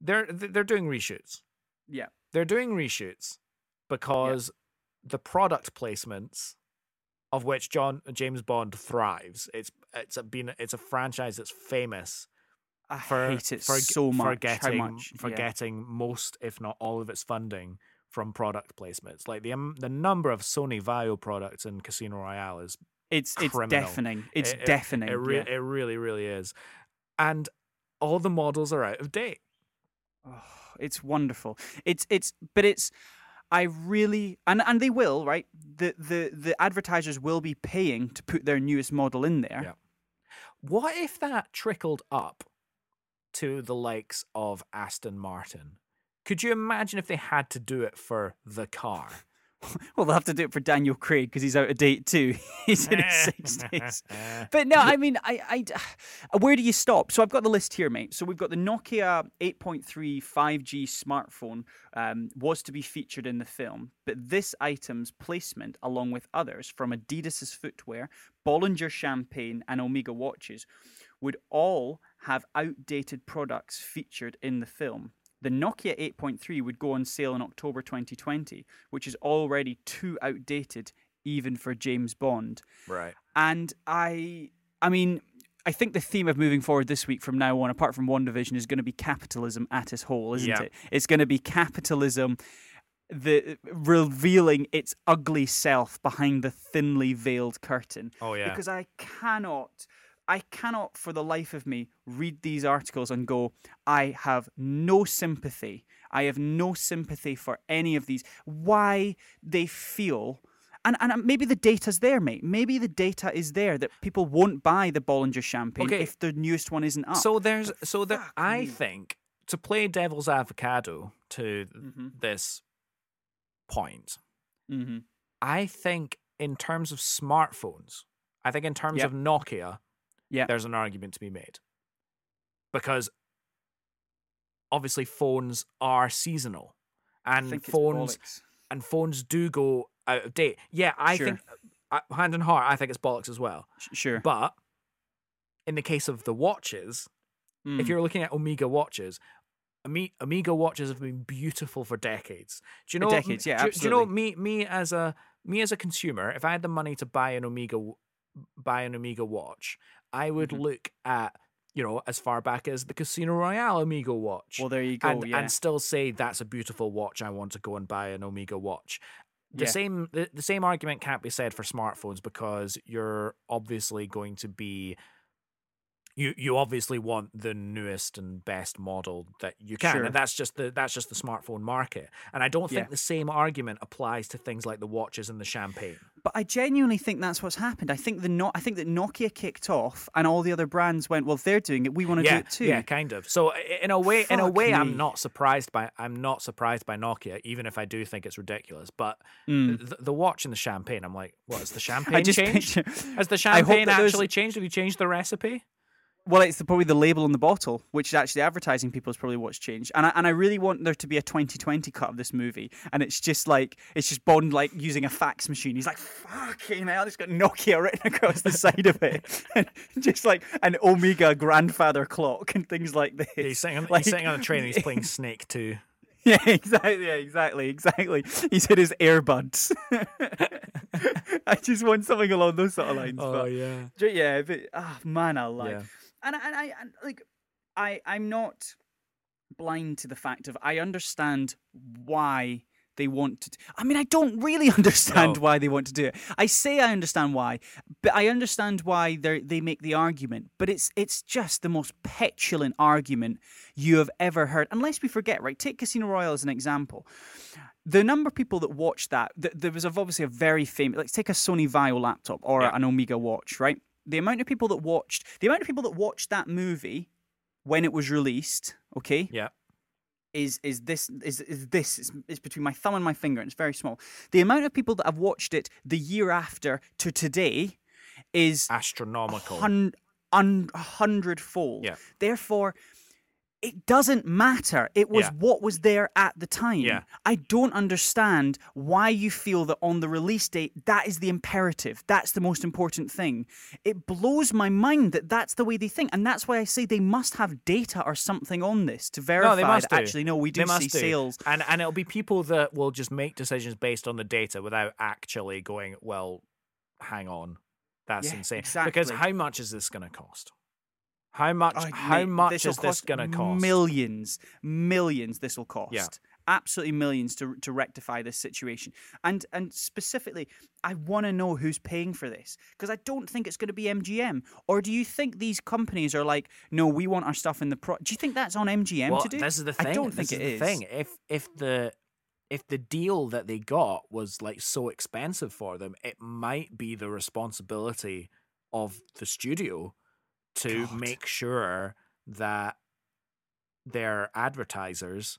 they're they're doing reshoots. Yeah, They're doing reshoots because the product placements of which John James Bond thrives. It's it's a been it's a franchise that's famous I for hate it for, so much. for getting how much? for yeah. getting most, if not all, of its funding from product placements. Like the um, the number of Sony Vaio products in Casino Royale is it's it's deafening. It's it, it- deafening. It, re- yeah. it really really is, and all the models are out of date. Oh, it's wonderful. It's it's but it's I really and and they will right. The the the advertisers will be paying to put their newest model in there. Yeah. What if that trickled up to the likes of Aston Martin? Could you imagine if they had to do it for the car? Well, they'll have to do it for Daniel Craig because he's out of date too. he's in his sixties. But no, I mean, I, I, where do you stop? So I've got the list here, mate. So we've got the Nokia 8.3 5G smartphone um, was to be featured in the film, but this item's placement, along with others from Adidas's footwear, Bollinger champagne, and Omega watches, would all have outdated products featured in the film. The Nokia 8.3 would go on sale in October 2020, which is already too outdated even for James Bond. Right. And I, I mean, I think the theme of moving forward this week from now on, apart from one division, is going to be capitalism at its whole, isn't Yeah. it? It's going to be capitalism. The revealing its ugly self behind the thinly veiled curtain Oh yeah. because I cannot, I cannot for the life of me read these articles and go, I have no sympathy. I have no sympathy for any of these. Why they feel. And, and maybe the data's there, mate. Maybe the data is there that people won't buy the Bollinger champagne Okay. if the newest one isn't up. So there's so there I me. think to play devil's avocado to Mhm. this point, hmm I think in terms of smartphones, I think in terms Yep. of Nokia, Yeah. there's an argument to be made. Because obviously phones are seasonal. And phones and phones do go out of date. Yeah, I Sure. think uh, hand in heart, I think it's bollocks as well. Sure. But in the case of the watches, if Mm. you're looking at Omega watches, Omega watches have been beautiful for decades. Do you know? decades, yeah, do, do you know me? Me as a me as a consumer, if I had the money to buy an Omega buy an Omega watch, I would Mhm. look at you know as far back as the Casino Royale Omega watch. well, there you go. and, yeah. and still say that's a beautiful watch. I want to go and buy an Omega watch. The Yeah. same the, the same argument can't be said for smartphones because you're obviously going to be you you obviously want the newest and best model that you can Sure. and that's just the that's just the smartphone market and i don't think Yeah. the same argument applies to things like the watches and the champagne But I genuinely think that's what's happened. I think the no- I think that Nokia kicked off, and all the other brands went, "Well, if they're doing it, we want to do it too." yeah kind of so in a way in a way me. i'm not surprised by i'm not surprised by nokia even if i do think it's ridiculous but Mm. the, the watch and the champagne i'm like what has the champagne I just changed picture. has the champagne those- actually changed have you changed the recipe Well, it's the, probably the label on the bottle, which is actually advertising people is probably what's changed. And I, and I really want there to be a 2020 cut of this movie, and it's just like it's just Bond like using a fax machine. He's like, "Fucking hell!" It's got Nokia written across the side of it, and just like an Omega grandfather clock and things like this. Yeah, he's sitting on, Like- he's sitting on a train and he's playing snake too Yeah, exactly. Yeah, exactly. Exactly. He's hit his earbuds. I just want something along those sort of lines. but- Oh, yeah yeah, but ah, man alive. Yeah. And I- and I and like I I'm not blind to the fact of I understand why they want to. I mean, I don't really understand No. why they want to do it. I say I understand why, but I understand why they they make the argument. But it's it's just the most petulant argument you have ever heard. Unless we forget, right? Take Casino Royale as an example. The number of people that watched that, th- there was obviously a very famous. Let's take a Sony Vaio laptop or Yeah. an Omega watch, right? The amount of people that watched, the amount of people that watched that movie when it was released, okay, yeah. is is this is is this is, between my thumb and my finger and it's very small. The amount of people that have watched it the year after to today is astronomical. hun- un- hundredfold. Yeah. therefore it doesn't matter. It was Yeah. what was there at the time. Yeah. i don't understand why you feel that on the release date that is the imperative. That's the most important thing. It blows my mind that that's the way they think and that's why i say they must have data or something on this to verify no, they must that do. actually no we do see do. sales. And and it'll be people that will just make decisions based on the data without actually going well hang on. That's Yeah, insane. Because how much is this going to cost how much Oh, how mate, much is this going to cost Millions, millions. This will cost. Yeah. Absolutely millions to to rectify this situation. And and specifically, I want to know who's paying for this because I don't think it's going to be MGM. Or do you think these companies are like, no, we want our stuff in the pro? Do you think that's on MGM well, to do? this is the thing I don't this think is it the is. thing if if the if the deal that they got was like so expensive for them it might be the responsibility of the studio to God. make sure that their advertisers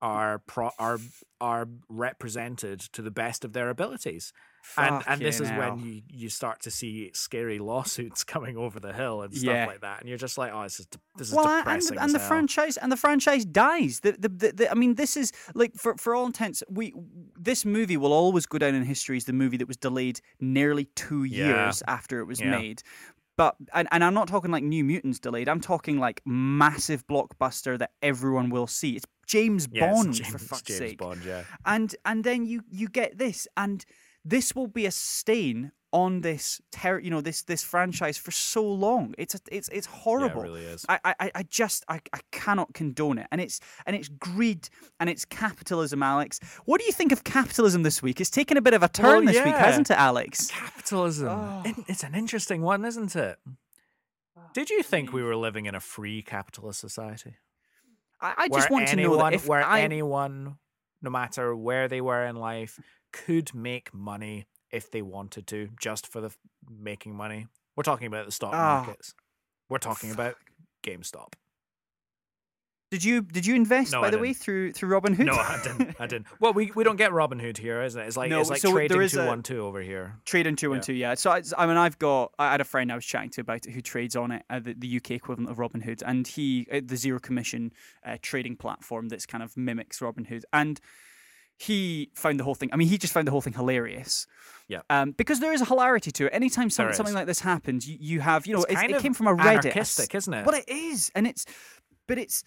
are pro- are are represented to the best of their abilities and and this is when you you start to see scary lawsuits coming over the hill and stuff Yeah. like that and you're just like oh this is de- this is well, and, depressing and the franchise and the franchise dies. The, the, the, the, I mean, this is like for for all intents, we this movie will always go down in history as the movie that was delayed nearly two Yeah. years after it was Yeah. made. But and, and I'm not talking like New Mutants delayed. I'm talking like massive blockbuster that everyone will see. It's James Yeah, it's Bond James, for fuck's James sake. Bond, yeah. And and then you you get this, and this will be a stain on this ter- you know this this franchise for so long. It's a, it's it's horrible. It really is. I, I I just I, I cannot condone it, and it's and it's greed and it's capitalism, Alex. What do you think of capitalism this week? It's taken a bit of a turn Well, this week, hasn't it, Alex? Capitalism. Oh. It- It's an interesting one, isn't it? Oh, Did you think we were living in a free capitalist society? I, I just where want anyone, to know that if where I, anyone, no matter where they were in life, could make money if they wanted to, just for the making money. We're talking about the stock Ah, markets. We're talking about GameStop. did you did you invest No, by I the way didn't. through through Robinhood? No, I didn't. I didn't. Well, we, we don't get Robinhood here, isn't it? It's like No, it's like so trading is two one two over here. Trading in two Yeah. and two, yeah. So I, I mean, I've got I had a friend I was chatting to about it who trades on it, uh, the, the UK equivalent of Robinhood, and he uh, the zero commission uh, trading platform that's kind of mimics Robinhood, and he found the whole thing. I mean, he just found the whole thing hilarious. Yeah. Um, because there is a hilarity to it. Anytime some, something like this happens, you, you have you know It's it's, it came from a Reddit, anarchistic, isn't it? Well, it is, and it's but it's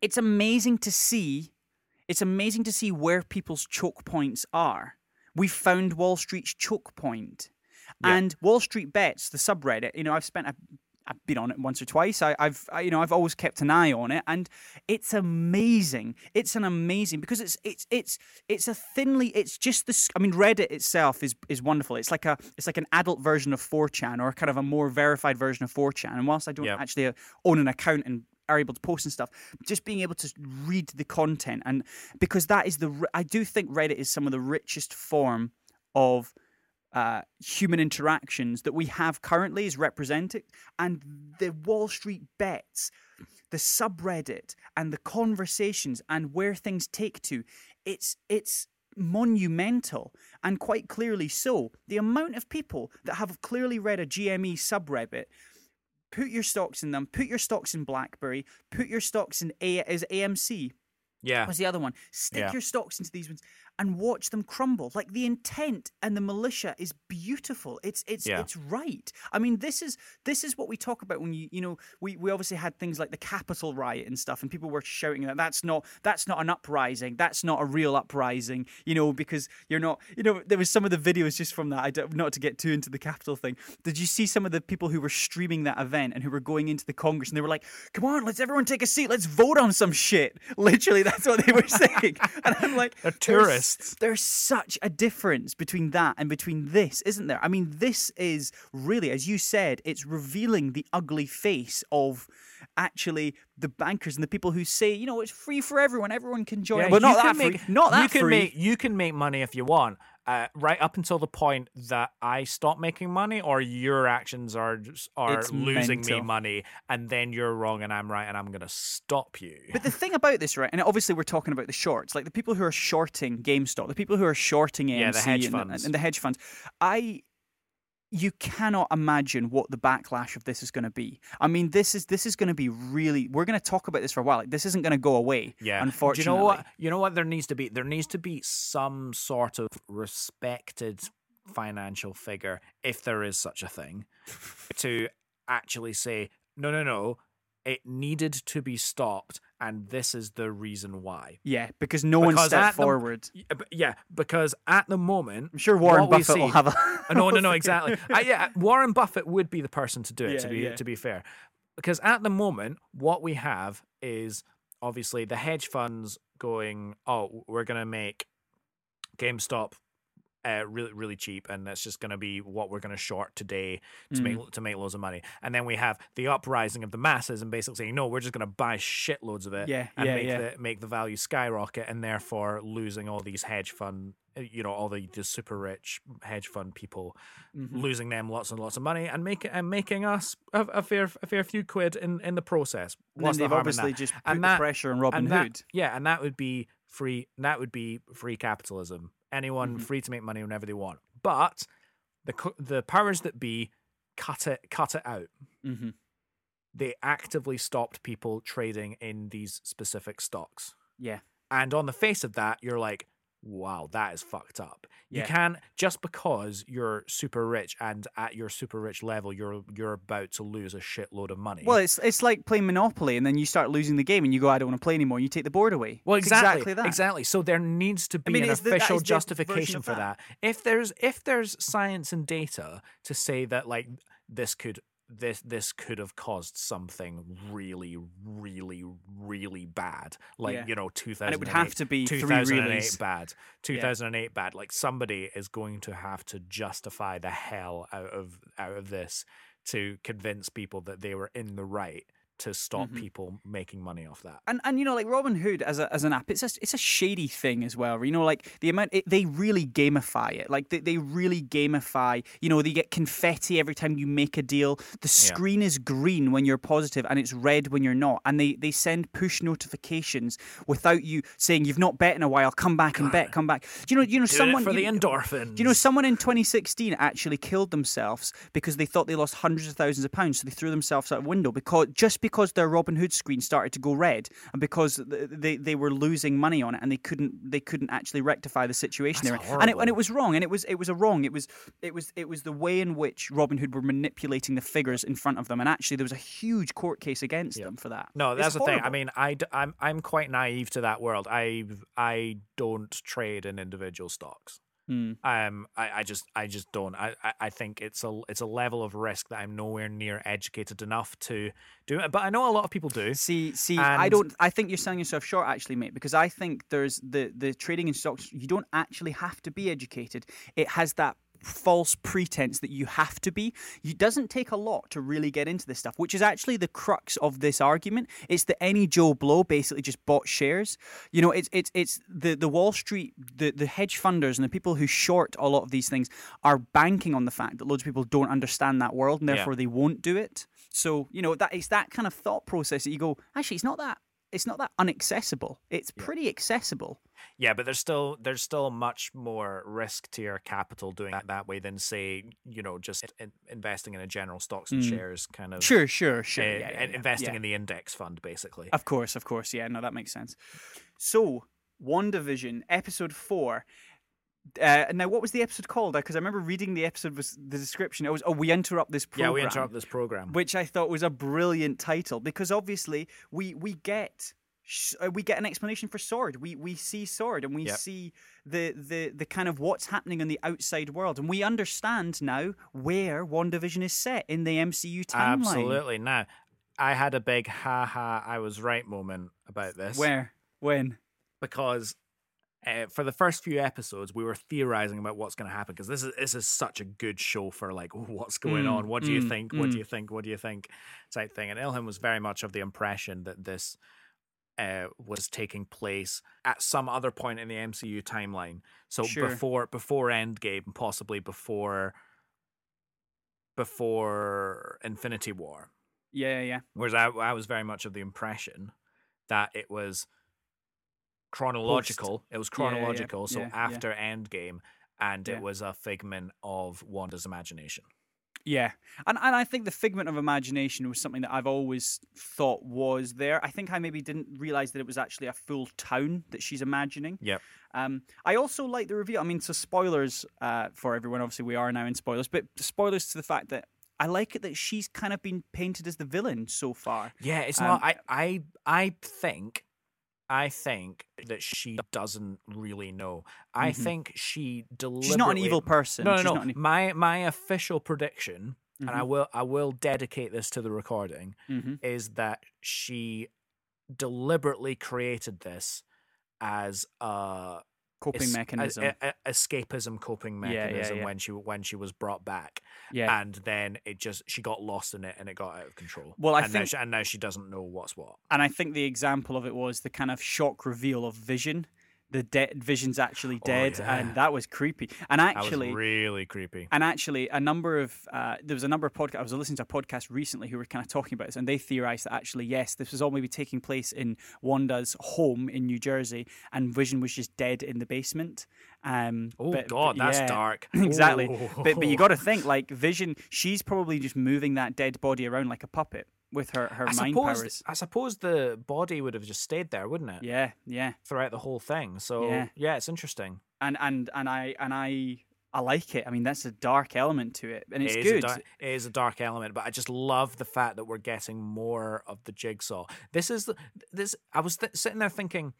it's amazing to see. It's amazing to see where people's choke points are. We found Wall Street's choke point. And Wall Street Bets, the subreddit, you know, I've spent a I've been on it once or twice. I, I've, I, you know, I've always kept an eye on it, and it's amazing. It's an amazing because it's, it's, it's, it's a thinly. It's just this. I mean, Reddit itself is is wonderful. It's like a, it's like an adult version of 4chan or kind of a more verified version of 4chan. And whilst I don't Yeah. actually uh, own an account and are able to post and stuff, just being able to read the content and because that is the. I do think Reddit is some of the richest form of uh, human interactions that we have currently is represented, and the Wall Street bets, the subreddit, and the conversations, and where things take to, it's it's monumental and quite clearly so. The amount of people that have clearly read a GME subreddit. Put your stocks in them. Put your stocks in BlackBerry. Put your stocks in A is AMC Yeah. was the other one. Stick Yeah. your stocks into these ones and watch them crumble. Like the intent and the militia is beautiful. It's it's Yeah. it's right. I mean, this is this is what we talk about when you you know we, we obviously had things like the Capitol riot and stuff, and people were shouting that that's not that's not an uprising. That's not a real uprising. You know because you're not. You know there was some of the videos just from that. I don't not to get too into the Capitol thing. Did you see some of the people who were streaming that event and who were going into the Congress and they were like, "Come on, let's everyone take a seat. Let's vote on some shit." Literally, that's what they were saying. and I'm like, They're "There's- There's such a difference between that and between this, isn't there? I mean, this is really, as you said, it's revealing the ugly face of actually the bankers and the people who say, you know, it's free for everyone. Everyone can join. Yeah, well, not that can free. make- not that you can free. Make, you can make money if you want, uh, right up until the point that I stop making money, or your actions are just, are It's losing me money, and then you're wrong and I'm right, and I'm gonna stop you. But the thing about this, right, and obviously we're talking about the shorts, like the people who are shorting GameStop, the people who are shorting AMC Yeah, the hedge and, funds. and the hedge funds, I you cannot imagine what the backlash of this is going to be. I mean, this is this is going to be really. We're going to talk about this for a while. Like, this isn't going to go away. Yeah. unfortunately. Do you know what? You know what there needs to be? There needs to be some sort of respected financial figure, if there is such a thing, to actually say, no, no, no, it needed to be stopped, and this is the reason why. Yeah, because no one stepped the- forward. Y- uh, Yeah, because at the moment, I'm sure Warren Buffett will have a. Uh, no, no, no, exactly. Uh, yeah, Warren Buffett would be the person to do it. to be yeah. to be fair, because at the moment, what we have is obviously the hedge funds going, "Oh, we're going to make GameStop." Uh, really, really cheap, and that's just going to be what we're going to short today to Mm. make to make loads of money. And then we have the uprising of the masses, and basically saying, "No, we're just going to buy shitloads of it, Yeah, and yeah, make yeah. the make the value skyrocket, and therefore losing all these hedge fund, uh, you know, all the, the super rich hedge fund people, Mhm. losing them lots and lots of money, and making and making us a, a fair a fair few quid in, in the process. And What's then the they've harm in obviously just put And that- pressure on Robin and Hood. that, yeah, and that would be free. That would be free capitalism. Anyone Mhm. free to make money whenever they want. But the the powers that be cut it cut it out. hmm They actively stopped people trading in these specific stocks. Yeah. And on the face of that, you're like, wow, that is fucked up. You can't just because you're super rich and at your super rich level, you're you're about to lose a shitload of money. Well, it's it's like playing Monopoly, and then you start losing the game, and you go, "I don't want to play anymore." And you take the board away. Well, It's exactly, that. Exactly. So there needs to be mean, an is the- that official the justification of for that. that. If there's if there's science and data to say that like this could this this could have caused something really really really bad like Yeah. you know two thousand. And it would have to be three 2008 bad 2008 bad like somebody is going to have to justify the hell out of out of this to convince people that they were in the right to stop Mhm. people making money off that And and you know, like Robinhood as a as an app, it's a it's a shady thing as well. You know, like the amount it, they really gamify it. Like they, they really gamify. You know, they get confetti every time you make a deal. The screen is green when you're positive, and it's red when you're not. And they they send push notifications without you saying you've not bet in a while. Come back and bet. Come back. Do you know? You know Doing someone for you- the endorphins Do you know someone in 2016 actually killed themselves because they thought they lost hundreds of thousands of pounds, so they threw themselves out a window because just because their Robinhood screen started to go red and because they, they were losing money on it and they couldn't they couldn't actually rectify the situation That's they were in. and it, and it was wrong and it was it was a wrong it was it was it was the way in which Robinhood were manipulating the figures in front of them and actually there was a huge court case against them for that. No, It's that's the thing. I horrible. mean, I I'm I'm quite naive to that world. I I don't trade in individual stocks. Hmm. Um, I, I just I just don't. I, I, think it's a it's a level of risk that I'm nowhere near educated enough to do it. But I know a lot of people do. See, see, I don't. I think you're selling yourself short, actually, mate. Because I think there's the the trading in stocks. You don't actually have to be educated. It has that false pretense that you have to be. It doesn't take a lot to really get into this stuff, which is actually the crux of this argument. It's that any Joe Blow basically just bought shares. You know, it's it's it's the the Wall Street, the the hedge funders and the people who short a lot of these things are banking on the fact that loads of people don't understand that world and Yeah. therefore they won't do it. So you know that it's that kind of thought process that you go, actually, it's not that. It's not that unaccessible. It's pretty accessible. Yeah, but there's still there's still much more risk to your capital doing that that way than say you know just in, investing in a general stocks and Mm. shares kind of Sure, sure, sure. uh, yeah, yeah, and yeah, investing yeah. in the index fund basically. Of course, of course. Yeah, no, that makes sense. So, WandaVision, episode four. Uh, now, what was the episode called? Because I remember reading the episode was the description. It was, "Oh, we interrupt this program." yeah, we interrupt this program. which I thought was a brilliant title because obviously we we get sh- uh, we get an explanation for Sword. We we see Sword and we Yep. see the the the kind of what's happening in the outside world, and we understand now where WandaVision is set in the MCU timeline. Absolutely. Now, I had a big ha ha, I was right moment about this. Where when Because uh, for the first few episodes, we were theorizing about what's going to happen because this is this is such a good show for like what's going Mm, on. What do you mm, think? What mm. do you think? What do you think? Type thing. And Ilham was very much of the impression that this uh, was taking place at some other point in the MCU timeline. So Sure. before before Endgame, possibly before before Infinity War. yeah yeah Whereas I, I was very much of the impression that it was chronological. It was Yeah, yeah, yeah, chronological. so after Endgame, and it was a figment of Wanda's imagination. Yeah, and and I think the figment of imagination was something that I've always thought was there. I think I maybe didn't realize that it was actually a full town that she's imagining. Yeah. Um, I also like the reveal. I mean, so spoilers uh, for everyone. Obviously, we are now in spoilers, but spoilers to the fact that I like it that she's kind of been painted as the villain so far. Yeah, it's Um, not. I I I think. I think that she doesn't really know. I Mhm. think she deliberately. She's not an evil person. No, no, She's no. not an My my official prediction, and I Mhm. will I will dedicate this to the recording, Mhm. is that she deliberately created this as a coping es- mechanism. a- a- escapism coping Yeah, yeah, mechanism yeah. when she when she was brought back, yeah. and then it just she got lost in it and it got out of control. Well, I and now think- she, and now she doesn't know what's what. and I think the example of it was the kind of shock reveal of Vision. The dead Vision's actually Oh, dead, yeah. and that was creepy. And actually, was really creepy. And actually, a number of uh, there was a number of podcasts. I was listening to a podcast recently who were kind of talking about this, and they theorized that actually, yes, this was all maybe taking place in Wanda's home in New Jersey, and Vision was just dead in the basement. Um, Oh but- God, but that's dark. exactly. But but you Oh. got to think like Vision. She's probably just moving that dead body around like a puppet with her her I mind suppose powers. I suppose the body would have just stayed there, wouldn't it? Yeah, yeah, Throughout the whole thing. So Yeah. yeah, it's interesting. and and and I and I I like it. I mean, that's a dark element to it, and it's It good. it is a dark element, but I just love the fact that we're getting more of the jigsaw. This is the this. I was th- sitting there thinking,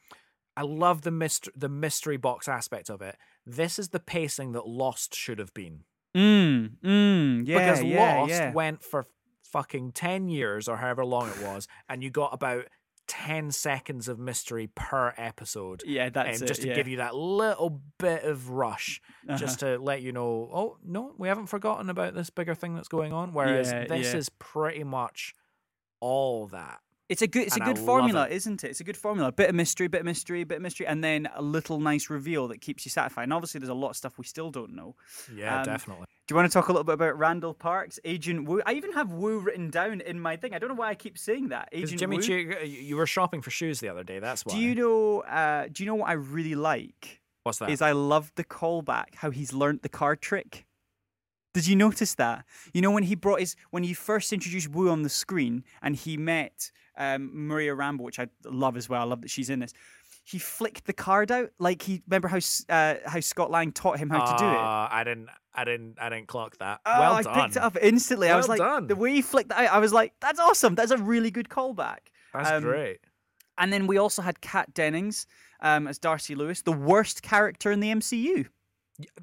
I love the mystery the mystery box aspect of it. This is the pacing that Lost should have been. Mm, mm, yeah, because yeah, Lost yeah. went for fucking 10 years or however long it was, and you got about 10 seconds of mystery per episode. yeah, that's it. just to yeah. give you that little bit of rush, just Uh-huh. to let you know, oh, no, we haven't forgotten about this bigger thing that's going on. Whereas Yeah, this yeah. is pretty much all that. It's a good, it's a and I good love formula, it. isn't it? It's a good formula. A bit of mystery, bit of mystery, bit of mystery, and then a little nice reveal that keeps you satisfied. And obviously, there's a lot of stuff we still don't know. Yeah, Um, definitely. Do you want to talk a little bit about Randall Parks, Agent Wu? I even have Wu written down in my thing. I don't know why I keep saying that. Agent Jimmy Wu. Choo, you were shopping for shoes the other day. That's why. do you know? Uh, do you know what I really like? What's that? Is I love the callback how he's learnt the card trick. Did you notice that? You know when he brought his when he first introduced Wu on the screen and he met um, Maria Rambeau, which I love as well. I love that she's in this. He flicked the card out like he remember how uh, how Scott Lang taught him how to do it. Uh, I didn't. I didn't. I didn't clock that. Oh, well I done. picked it up instantly. I was like, done. the way he flicked that out, I was like, that's awesome. That's a really good callback. That's Um, great. And then we also had Kat Dennings um, as Darcy Lewis, the worst character in the MCU.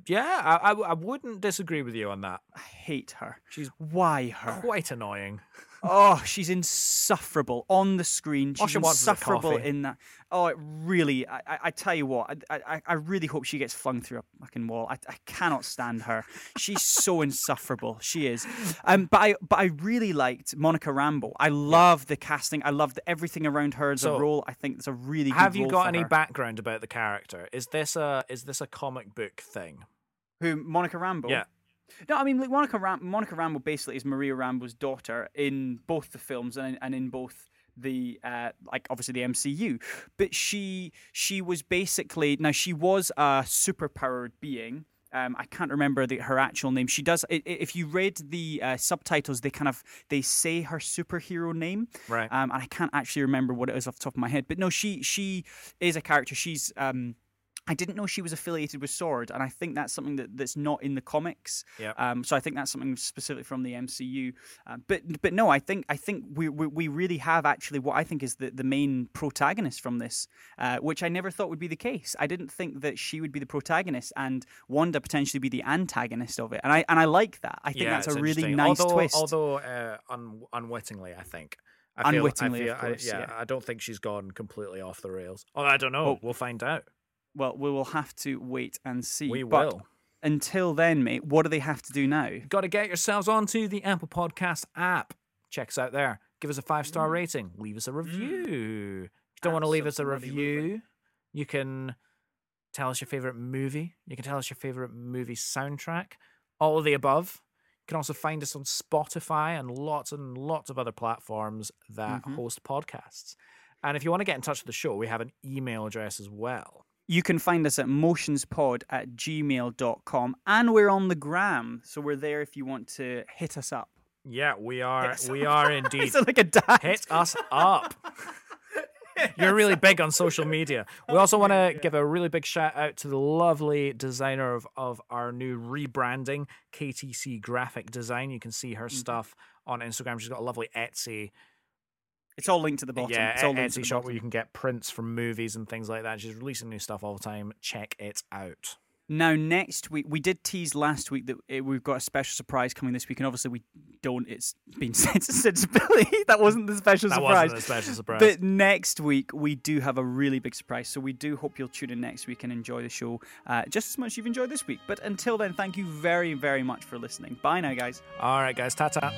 Yeah, I, I, I wouldn't disagree with you on that. I hate her. She's Why her? quite annoying. Oh, she's insufferable on the screen. She's she wants is a insufferable in that. Oh, it really. I, I, I tell you what. I, I, I really hope she gets flung through a fucking wall. I, I cannot stand her. She's so insufferable. She is. Um, but I, but I really liked Monica Rambeau. I love the casting. I love the, everything around her as So, a role. I think it's a really. Good Have you got any her. background about the character? Is this a is this a comic book thing? Who Monica Rambeau? Yeah. No, I mean like Monica Ram- Monica Rambeau basically is Maria Rambeau's daughter in both the films and and in both the uh like obviously the MCU but she she was basically now she was a superpowered being um, I can't remember the, her actual name. She does. i- i- If you read the uh, subtitles, they kind of they say her superhero name, Right. um, and I can't actually remember what it is off the top of my head. But no, she she is a character. She's um, I didn't know she was affiliated with Sword, and I think that's something that, that's not in the comics. Yep. Um, so I think that's something specific from the MCU. Um, but but no, I think I think we, we we really have actually what I think is the, the main protagonist from this, uh, which I never thought would be the case. I didn't think that she would be the protagonist and Wanda potentially be the antagonist of it, and I and I like that. I think yeah, that's a really nice although, twist. Although uh, un- unwittingly, I think. I feel, Unwittingly, I feel, of course, I, yeah, yeah. I don't think she's gone completely off the rails. Oh, I don't know. Oh. We'll find out. Well, we will have to wait and see. We But will. Until then, mate, what do they have to do now? Got to get yourselves onto the Apple Podcast app. Check us out there. Give us a five star Mm. rating. Leave us a review. If you don't want to leave us a review, you can tell us your favorite movie. You can tell us your favorite movie soundtrack. All of the above. You can also find us on Spotify and lots and lots of other platforms that Mhm. host podcasts. And if you want to get in touch with the show, we have an email address as well. You can find us at motionspod at gmail.com and we're on the gram. So we're there if you want to hit us up. Yeah, we are. We up. are indeed. like a dad. hit us up. You're really big on social media. We also want to give a really big shout out to the lovely designer of, of our new rebranding, KTC Graphic Design. You can see her mm-hmm. stuff on Instagram. She's got a lovely Etsy, It's all linked to the bottom. yeah, it's all linked to Etsy the shop where you can get prints from movies and things like that. She's releasing new stuff all the time. Check it out. Now, next week, we did tease last week that uh, we've got a special surprise coming this week, and obviously we don't. It's been said since Billy. that wasn't the special That surprise. That wasn't a special surprise. But next week we do have a really big surprise, so we do hope you'll tune in next week and enjoy the show uh, just as much as you've enjoyed this week. But until then, thank you very, very much for listening. Bye now, guys. all right, guys. Ta ta.